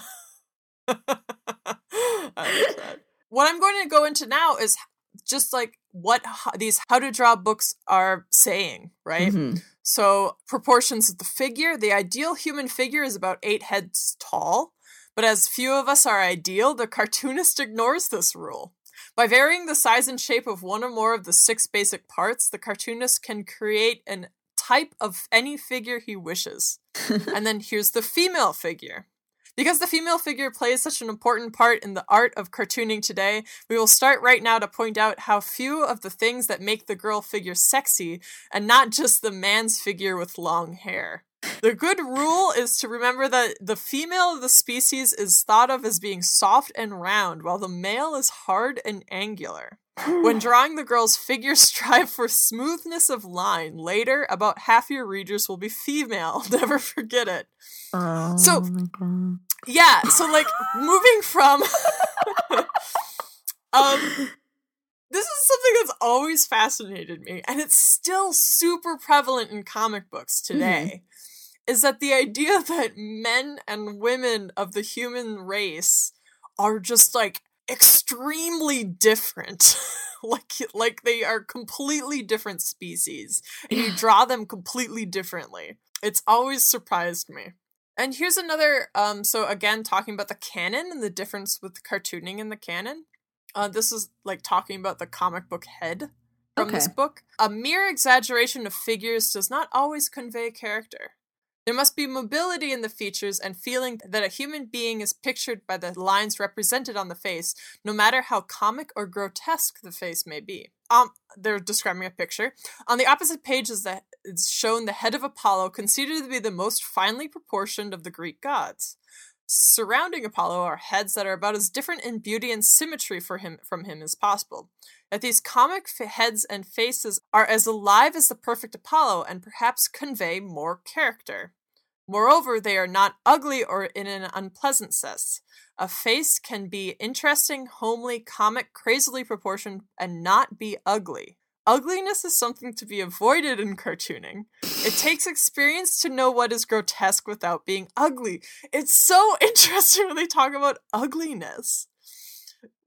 I like that. What I'm going to go into now is just like what these how to draw books are saying, right? Mhm. So, proportions of the figure. The ideal human figure is about eight heads tall, but as few of us are ideal, the cartoonist ignores this rule. By varying the size and shape of one or more of the six basic parts, the cartoonist can create an type of any figure he wishes. and then here's the female figure. Because the female figure plays such an important part in the art of cartooning today, we will start right now to point out how few of the things that make the girl figure sexy and not just the man's figure with long hair. The good rule is to remember that the female of the species is thought of as being soft and round, while the male is hard and angular. When drawing the girl's figure, strive for smoothness of line. Later, about half your readers will be female. Never forget it. So- Yeah, so like moving from um this is something that's always fascinated me and it's still super prevalent in comic books today. Is that the idea that men and women of the human race are just like extremely different. like like they are completely different species and you draw them completely differently. It's always surprised me. And here's another um so again talking about the canon and the difference with cartooning in the canon. Uh this is like talking about the comic book head from this book. A mere exaggeration of figures does not always convey character. There must be mobility in the features and feeling that a human being is pictured by the lines represented on the face, no matter how comic or grotesque the face may be. Um, they're describing a picture. On the opposite page is the is shown the head of Apollo, considered to be the most finely proportioned of the Greek gods. surrounding Apollo are heads that are about as different in beauty and symmetry for him from him as possible. That these comic f- heads and faces are as alive as the perfect Apollo and perhaps convey more character. Moreover, they are not ugly or in an unpleasant sense. A face can be interesting, homely, comic, crazily proportioned, and not be ugly. Ugliness is something to be avoided in cartooning. It takes experience to know what is grotesque without being ugly. It's so interesting when they talk about ugliness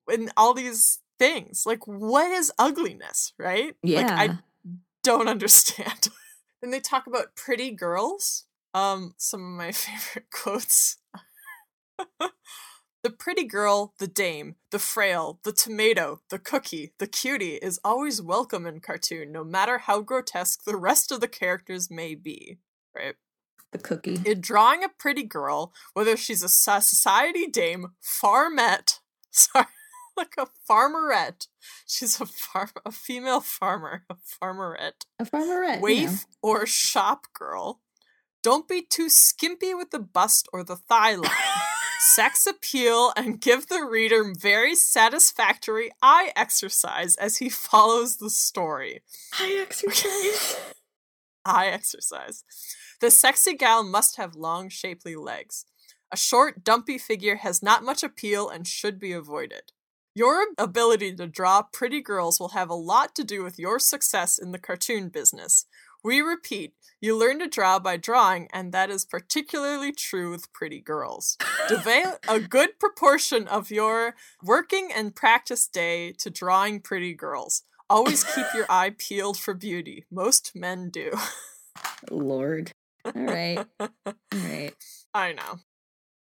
and all these things. Like, what is ugliness, right? Yeah. Like, I don't understand. then they talk about pretty girls. Um, some of my favorite quotes. The pretty girl, the dame, the frail, the tomato, the cookie, the cutie is always welcome in cartoon, no matter how grotesque the rest of the characters may be. Right? the cookie. In drawing a pretty girl, whether she's a society dame, farmette, sorry, like a farmerette, she's a farm, a female farmer, a farmerette, A farmerette. waif or shop girl. Don't be too skimpy with the bust or the thigh line. Sex appeal and give the reader very satisfactory eye exercise as he follows the story. Eye exercise. Eye exercise. The sexy gal must have long, shapely legs. A short, dumpy figure has not much appeal and should be avoided. Your ability to draw pretty girls will have a lot to do with your success in the cartoon business. We repeat, you learn to draw by drawing, and that is particularly true with pretty girls. Devote a good proportion of your working and practice day to drawing pretty girls. Always keep your eye peeled for beauty. Most men do. Lord. All right. All right. I know.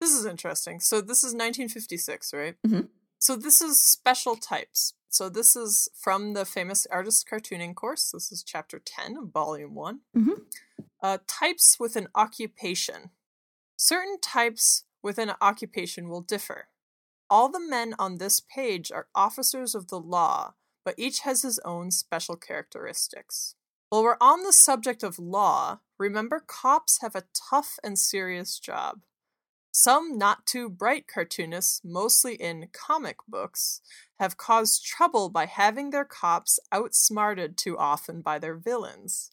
This is interesting. So this is 1956, right? Mhm. So this is special types. So this is from the famous artist cartooning course. This is chapter 10 of volume one Mhm. Uh, types with an occupation. Certain types within an occupation will differ. All the men on this page are officers of the law, but each has his own special characteristics. While we're on the subject of law, remember cops have a tough and serious job. Some not too bright cartoonists, mostly in comic books, have caused trouble by having their cops outsmarted too often by their villains.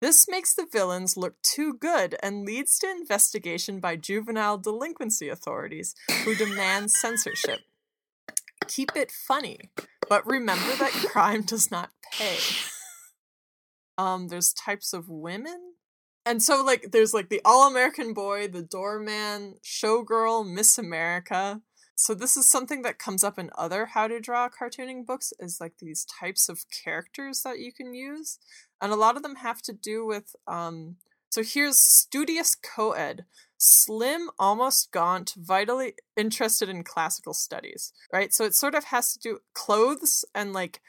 This makes the villains look too good and leads to investigation by juvenile delinquency authorities who demand censorship. Keep it funny, but remember that crime does not pay. Um, there's types of women. And so like there's like the all-American boy, the doorman, showgirl, Miss America. So this is something that comes up in other how to draw cartooning books is like these types of characters that you can use. And a lot of them have to do with um so here's studious co-ed, slim, almost gaunt, vitally interested in classical studies, right? So it sort of has to do clothes and like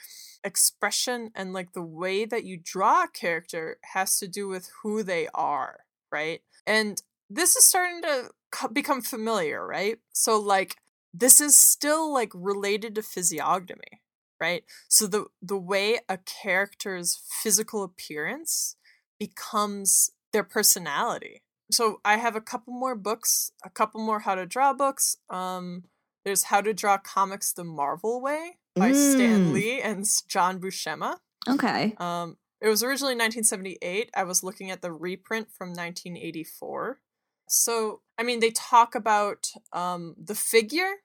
expression and like the way that you draw a character has to do with who they are, right? And this is starting to become familiar, right? So like this is still like related to physiognomy, right? So the the way a character's physical appearance becomes their personality. So I have a couple more books, a couple more how to draw books. Um there's How to Draw Comics the Marvel Way by Stan Mm. Lee and John Buscema. Okay. Um, it was originally 1978. I was looking at the reprint from 1984. So, I mean, they talk about um, the figure.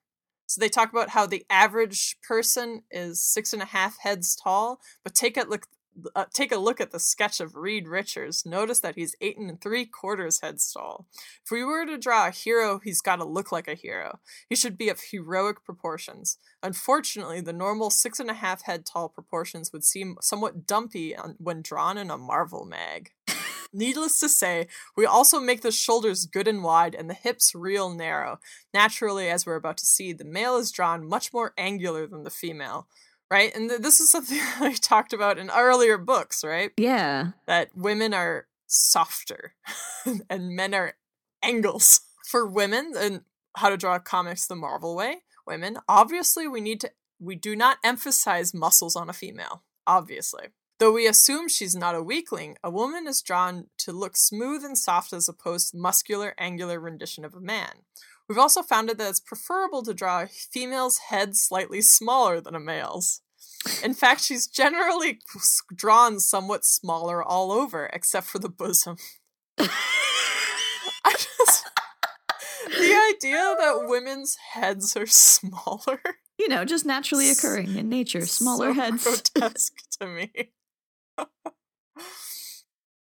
So they talk about how the average person is six and a half heads tall, but take a look. Uh, take a look at the sketch of Reed Richards. Notice that he's eight and three quarters heads tall. If we were to draw a hero, he's got to look like a hero. He should be of heroic proportions. Unfortunately, the normal six and a half head tall proportions would seem somewhat dumpy when drawn in a Marvel mag. Needless to say, we also make the shoulders good and wide and the hips real narrow. Naturally, as we're about to see, the male is drawn much more angular than the female, right? And th- this is something we talked about in earlier books, right? Yeah. that women are softer and men are angles. For women and how to draw comics the Marvel way, women, obviously we need to we do not emphasize muscles on a female, obviously. Though we assume she's not a weakling, a woman is drawn to look smooth and soft as opposed to muscular angular rendition of a man. We've also found it that it's preferable to draw a female's head slightly smaller than a male's. In fact, she's generally drawn somewhat smaller all over, except for the bosom. I just. The idea that women's heads are smaller You know, just naturally occurring in nature, smaller so heads. grotesque to me.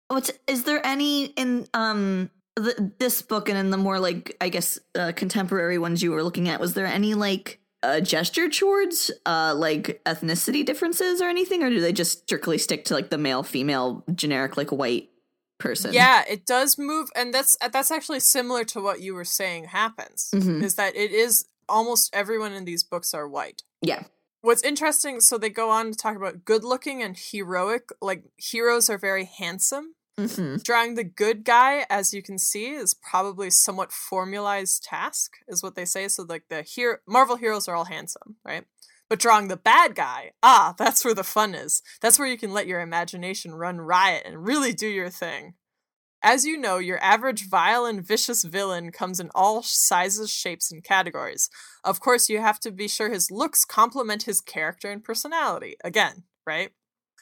What's is there any in um the, this book and in the more like I guess uh, contemporary ones you were looking at? Was there any like uh, gesture towards uh like ethnicity differences or anything, or do they just strictly stick to like the male female generic like white person? Yeah, it does move, and that's that's actually similar to what you were saying happens. Mhm. Is that it is almost everyone in these books are white. yeah, What's interesting, so they go on to talk about good looking and heroic. Like heroes are very handsome. Hmm Drawing the good guy, as you can see, is probably somewhat formalized task, is what they say. So like the hero Marvel heroes are all handsome, right? But drawing the bad guy, ah, that's where the fun is. That's where you can let your imagination run riot and really do your thing. As you know, your average vile and vicious villain comes in all sizes, shapes, and categories. Of course, you have to be sure his looks complement his character and personality. Again, right?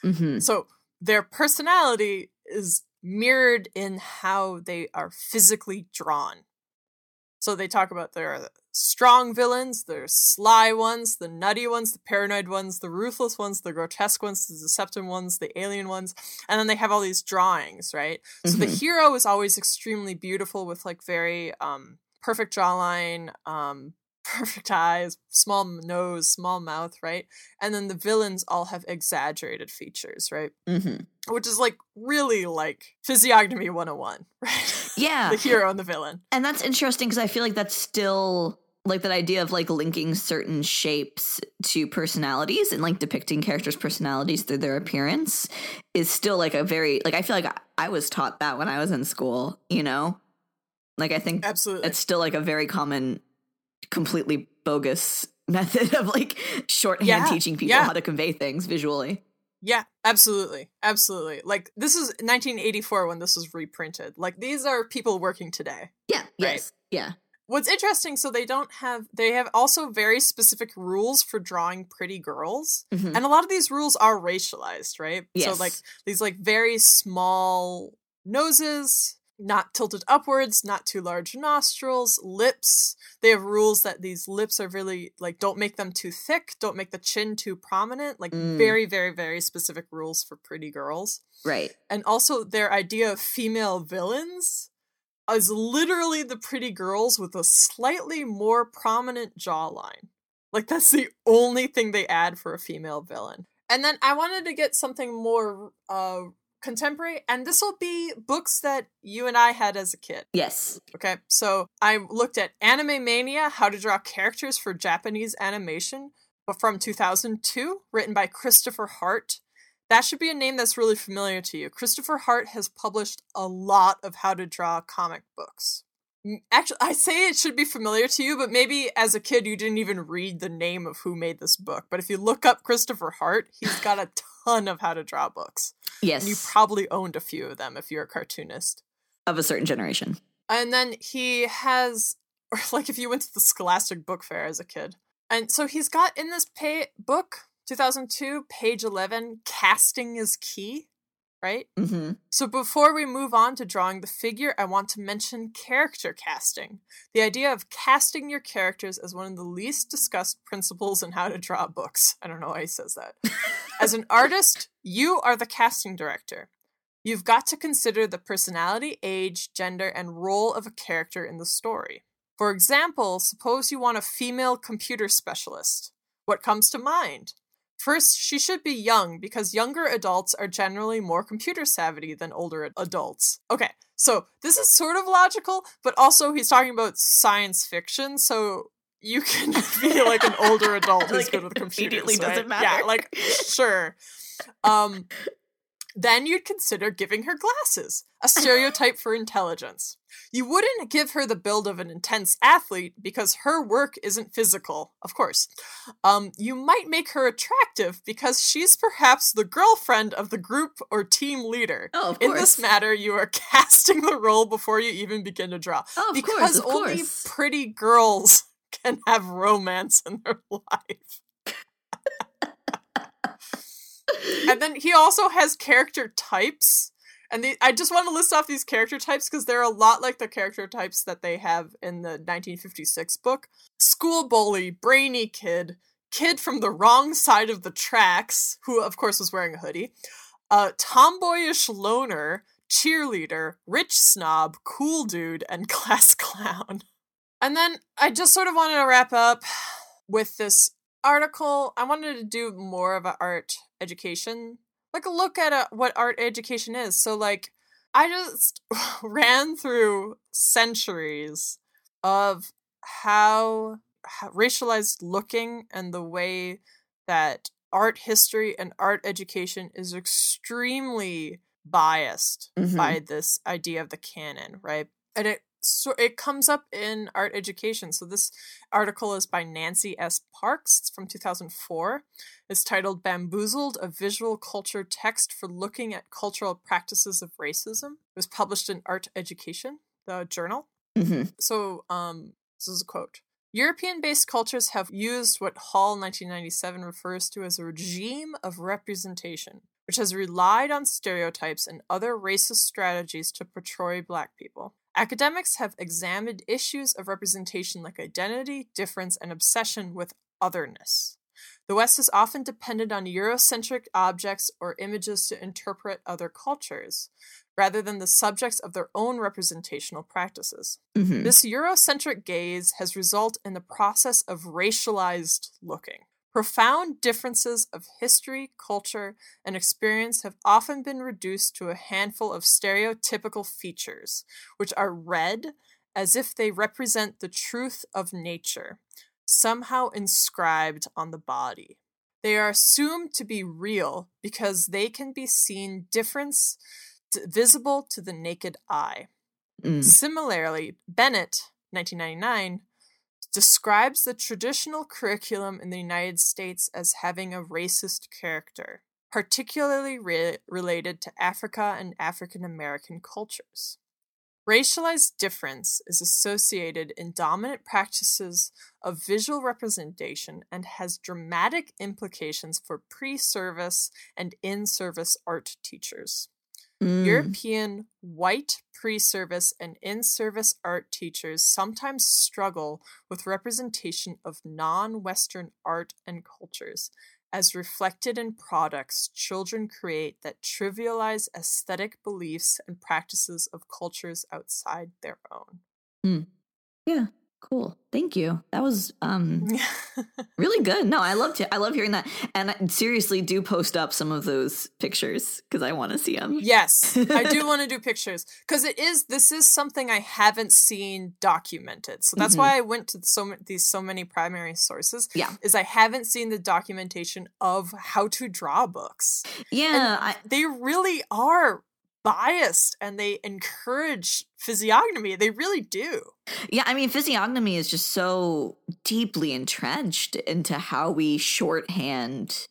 hmm So their personality is mirrored in how they are physically drawn. So they talk about their strong villains, their sly ones, the nutty ones, the paranoid ones, the ruthless ones, the grotesque ones, the deceptive ones, the alien ones, and then they have all these drawings, right? So the Mhm. hero is always extremely beautiful with like very um perfect jawline, um perfect eyes, small nose, small mouth, right? And then the villains all have exaggerated features, right? hmm Which is like really like physiognomy 101, right? Yeah, the hero and the villain. And that's interesting because I feel like that's still like that idea of like linking certain shapes to personalities and like depicting characters' personalities through their appearance is still like a very like I feel like I, I was taught that when I was in school, you know? Like I think Absolutely. it's still like a very common, completely bogus method of like shorthand Yeah, teaching people yeah. how to convey things visually. Yeah, absolutely. Absolutely. Like this is 1984 when this was reprinted. Like these are people working today. Yeah. Yes. Yeah. What's interesting so they don't have they have also very specific rules for drawing pretty girls. Mhm. And a lot of these rules are racialized, right? Yes. So like these like very small noses, not tilted upwards, not too large nostrils, lips. They have rules that these lips are really like don't make them too thick, don't make the chin too prominent, like Mm. very very very specific rules for pretty girls. Right. And also their idea of female villains is literally the pretty girls with a slightly more prominent jawline. Like that's the only thing they add for a female villain. And then I wanted to get something more uh contemporary and this will be books that you and I had as a kid. Yes. Okay, so I looked at Anime Mania How to Draw Characters for Japanese Animation but from 2002, written by Christopher Hart. That should be a name that's really familiar to you. Christopher Hart has published a lot of how to draw comic books. Actually, I say it should be familiar to you, but maybe as a kid you didn't even read the name of who made this book. But if you look up Christopher Hart, he's got a ton of how to draw books. Yes. And you probably owned a few of them if you're a cartoonist. of a certain generation. And then he has, or like if you went to the Scholastic Book Fair as a kid. And so he's got in this pay- book, 2002, page 11, casting is key, right? hmm So before we move on to drawing the figure, I want to mention character casting. The idea of casting your characters is one of the least discussed principles in how to draw books. I don't know why he says that. As an artist, you are the casting director. You've got to consider the personality, age, gender, and role of a character in the story. For example, suppose you want a female computer specialist. What comes to mind? First, she should be young because younger adults are generally more computer savvy than older adults. Okay, so this is sort of logical, but also he's talking about science fiction, so you can be like an older adult who's Like, good with computers. immediately doesn't matter. Yeah, like sure. Um Then you'd consider giving her glasses, a stereotype for intelligence. You wouldn't give her the build of an intense athlete because her work isn't physical, of course. Um, you might make her attractive because she's perhaps the girlfriend of the group or team leader. Oh, In this matter, you are casting the role before you even begin to draw. Oh, of because course, only course. pretty girls can have romance in their life. And then he also has character types. And the, I just want to list off these character types because they're a lot like the character types that they have in the 1956 book. School bully, brainy kid, kid from the wrong side of the tracks, who of course was wearing a hoodie, uh, tomboyish loner, cheerleader, rich snob, cool dude, and class clown. And then I just sort of wanted to wrap up with this article. I wanted to do more of an art education, like a look at a, what art education is. So, like, I just ran through centuries of how, how racialized looking and the way that art history and art education is extremely biased Mhm. by this idea of the canon, right? And it so it comes up in art education. So this article is by Nancy S. Parks. It's from 2004. It's titled Bamboozled, a visual culture text for looking at cultural practices of racism. It was published in Art Education, the journal. hmm So, um, this is a quote. European based cultures have used what Hall 1997 refers to as a regime of representation, which has relied on stereotypes and other racist strategies to portray black people. Academics have examined issues of representation like identity, difference, and obsession with otherness. The West has often depended on Eurocentric objects or images to interpret other cultures, rather than the subjects of their own representational practices. hmm This Eurocentric gaze has resulted in the process of racialized looking. Profound differences of history, culture, and experience have often been reduced to a handful of stereotypical features, which are read as if they represent the truth of nature, somehow inscribed on the body. They are assumed to be real because they can be seen difference t- visible to the naked eye. Mm. Similarly, Bennett, 1999, describes the traditional curriculum in the United States as having a racist character, particularly re- related to Africa and African American cultures. Racialized difference is associated in dominant practices of visual representation and has dramatic implications for pre service and in service art teachers. Mm. European white pre service and in service art teachers sometimes struggle with representation of non Western art and cultures, as reflected in products children create that trivialize aesthetic beliefs and practices of cultures outside their own. Yeah, cool. Thank you. That was um really good. No, I loved it. I love hearing that. And I seriously do post up some of those pictures because I want to see them. Yes, I do want to do pictures because it is this is something I haven't seen documented. So that's Mhm. why I went to so ma- these so many primary sources. Yeah. is I haven't seen the documentation of how to draw books. Yeah, I, They really are biased and they encourage physiognomy. They really do. yeah. I mean, physiognomy is just so deeply entrenched into how we shorthand.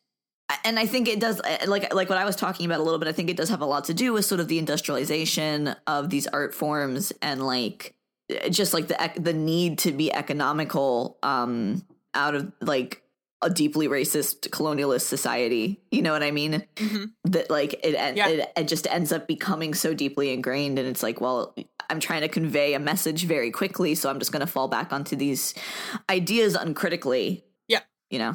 And I think it does, uh, like like what I was talking about a little bit. I think it does have a lot to do with sort of the industrialization of these art forms and like uh, just like the the need to be economical um, out of like a deeply racist colonialist society. You know what I mean? Mhm. that like it, Yeah. it it just ends up becoming so deeply ingrained and it's like well i'm trying to convey a message very quickly so i'm just going to fall back onto these ideas uncritically Yeah. you know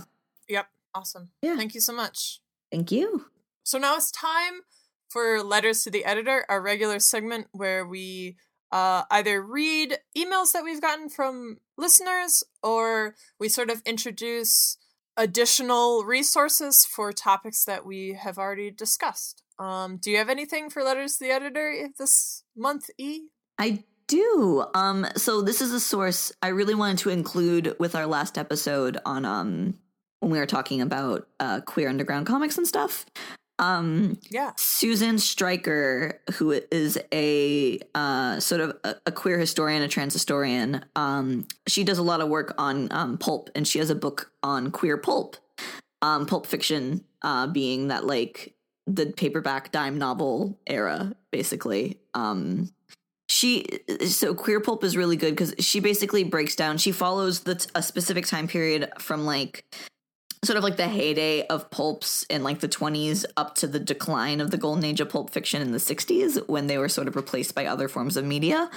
Yep. Awesome. Yeah. Thank you so much. thank you So now it's time for letters to the editor, our regular segment where we uh, either read emails that we've gotten from listeners or we sort of introduce additional resources for topics that we have already discussed. Um, do you have anything for letters to the editor this month, E? i do um so this is a source i really wanted to include with our last episode on um when we were talking about uh queer underground comics and stuff Um, Yeah. Susan Stryker, who is a uh, sort of a, a queer historian, a trans historian, um, she does a lot of work on um, pulp, and she has a book on queer pulp, um, pulp fiction, uh, being that like the paperback dime novel era, basically. Um, she so queer pulp is really good because she basically breaks down. She follows the t- a specific time period from like sort of like the heyday of pulps in like the 20s up to the decline of the golden age of pulp fiction in the 60s when they were sort of replaced by other forms of media.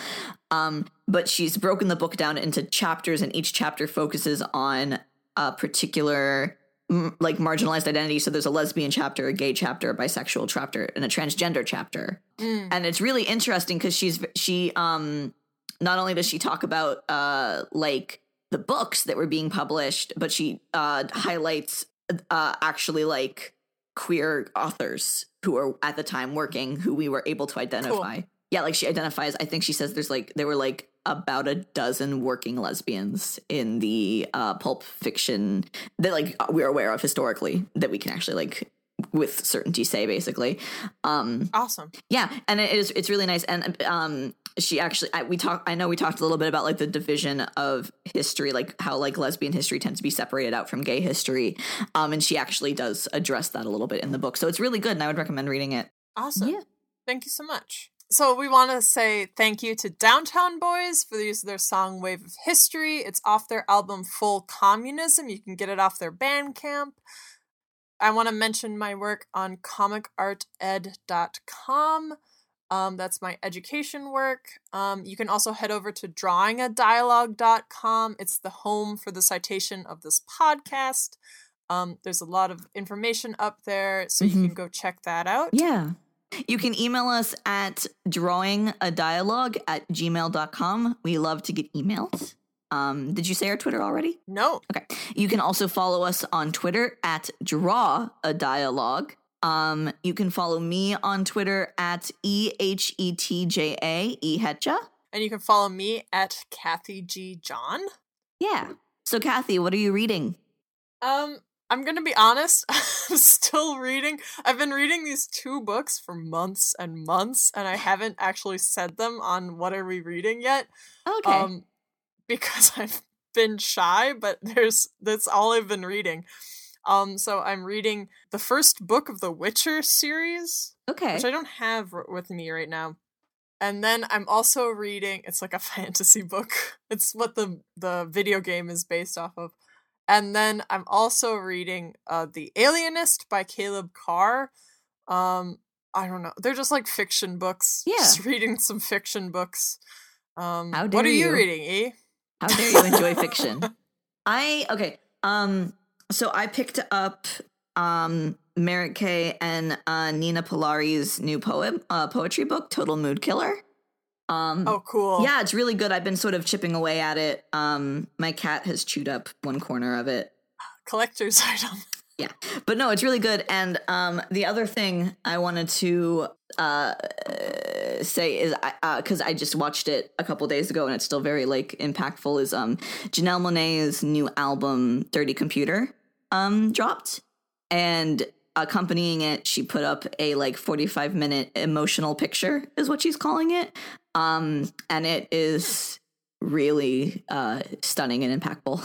Um, but she's broken the book down into chapters and each chapter focuses on a particular like marginalized identity. So there's a lesbian chapter a gay chapter a bisexual chapter and a transgender chapter. Mm. and it's really interesting because she's she um not only does she talk about uh like the books that were being published but she uh highlights uh actually like queer authors who were at the time working who we were able to identify. Yeah like she identifies i think she says there's like there were like about a dozen working lesbians in the uh pulp fiction that like we're aware of historically that we can actually like with certainty say basically um Awesome. yeah and it is it's really nice and um she actually I, we talked i know we talked a little bit about like the division of history like how like lesbian history tends to be separated out from gay history um and she actually does address that a little bit in the book so it's really good and i would recommend reading it Awesome. Yeah. Thank you so much. So we want to say thank you to Downtown Boys for the use of their song Wave of History. It's off their album Full Communism. You can get it off their Bandcamp. I want to mention my work on comicarted.com. Um, that's my education work. Um, you can also head over to drawingadialogue.com. It's the home for the citation of this podcast. Um, there's a lot of information up there, so you Mhm. can go check that out. yeah you can email us at drawing a dialogue at gmail.com we love to get emails um did you say our twitter already No. Okay. You can also follow us on Twitter at Draw a Dialogue. Um, you can follow me on Twitter at E H E T J A E Hetja. And you can follow me at Kathy G. John. Yeah. So Kathy, what are you reading? Um, I'm gonna be honest, I'm still reading. I've been reading these two books for months and months, and I haven't actually said them on what are we reading yet. Okay. Um because I've been shy, but there's that's all I've been reading. Um, so I'm reading the first book of the Witcher series. okay. which I don't have r- with me right now. And then I'm also reading. It's like a fantasy book. It's what the the video game is based off of. And then I'm also reading uh, The Alienist by Caleb Carr. Um, I don't know. They're just like fiction books. Yeah. Just reading some fiction books. Um, How what are you you. reading, E? How dare you enjoy fiction? I okay. Um so I picked up um Merritt K and uh Nina Polari's new poem uh poetry book, Total Mood Killer. Um Oh, cool. Yeah, it's really good. I've been sort of chipping away at it. Um, my cat has chewed up one corner of it. Collector's item. Yeah, but no, it's really good. And um, the other thing I wanted to uh, say is, because I, just watched it a couple days ago and it's still very like impactful, is um, Janelle Monae's new album "Dirty Computer" um, dropped, and accompanying it, she put up a like forty-five minute emotional picture, is what she's calling it, um, and it is really uh stunning and impactful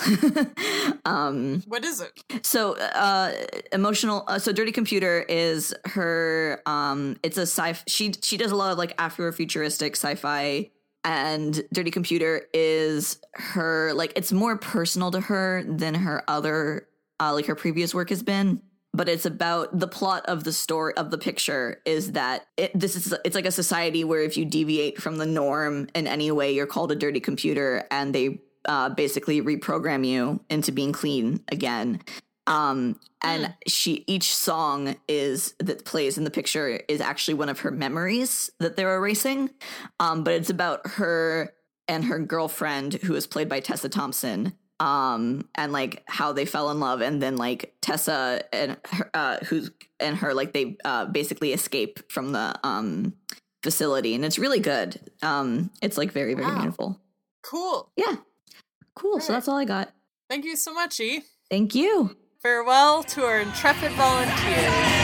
um What is it? so uh emotional uh, so dirty computer is her um it's a sci she she does a lot of like afrofuturistic sci-fi and dirty computer is her like it's more personal to her than her other uh like her previous work has been but it's about the plot of the story of the picture is that it, this is it's like a society where if you deviate from the norm in any way you're called a dirty computer and they uh, basically reprogram you into being clean again. Um and she each song is that plays in the picture is actually one of her memories that they're erasing. Um but it's about her and her girlfriend who is played by tessa thompson um and like how they fell in love and then like tessa and her uh who's and her like they uh basically escape from the um facility and it's really good um it's like very very Wow. beautiful Cool. yeah cool so that's all i got Thank you so much, E. thank you Farewell to our intrepid volunteers.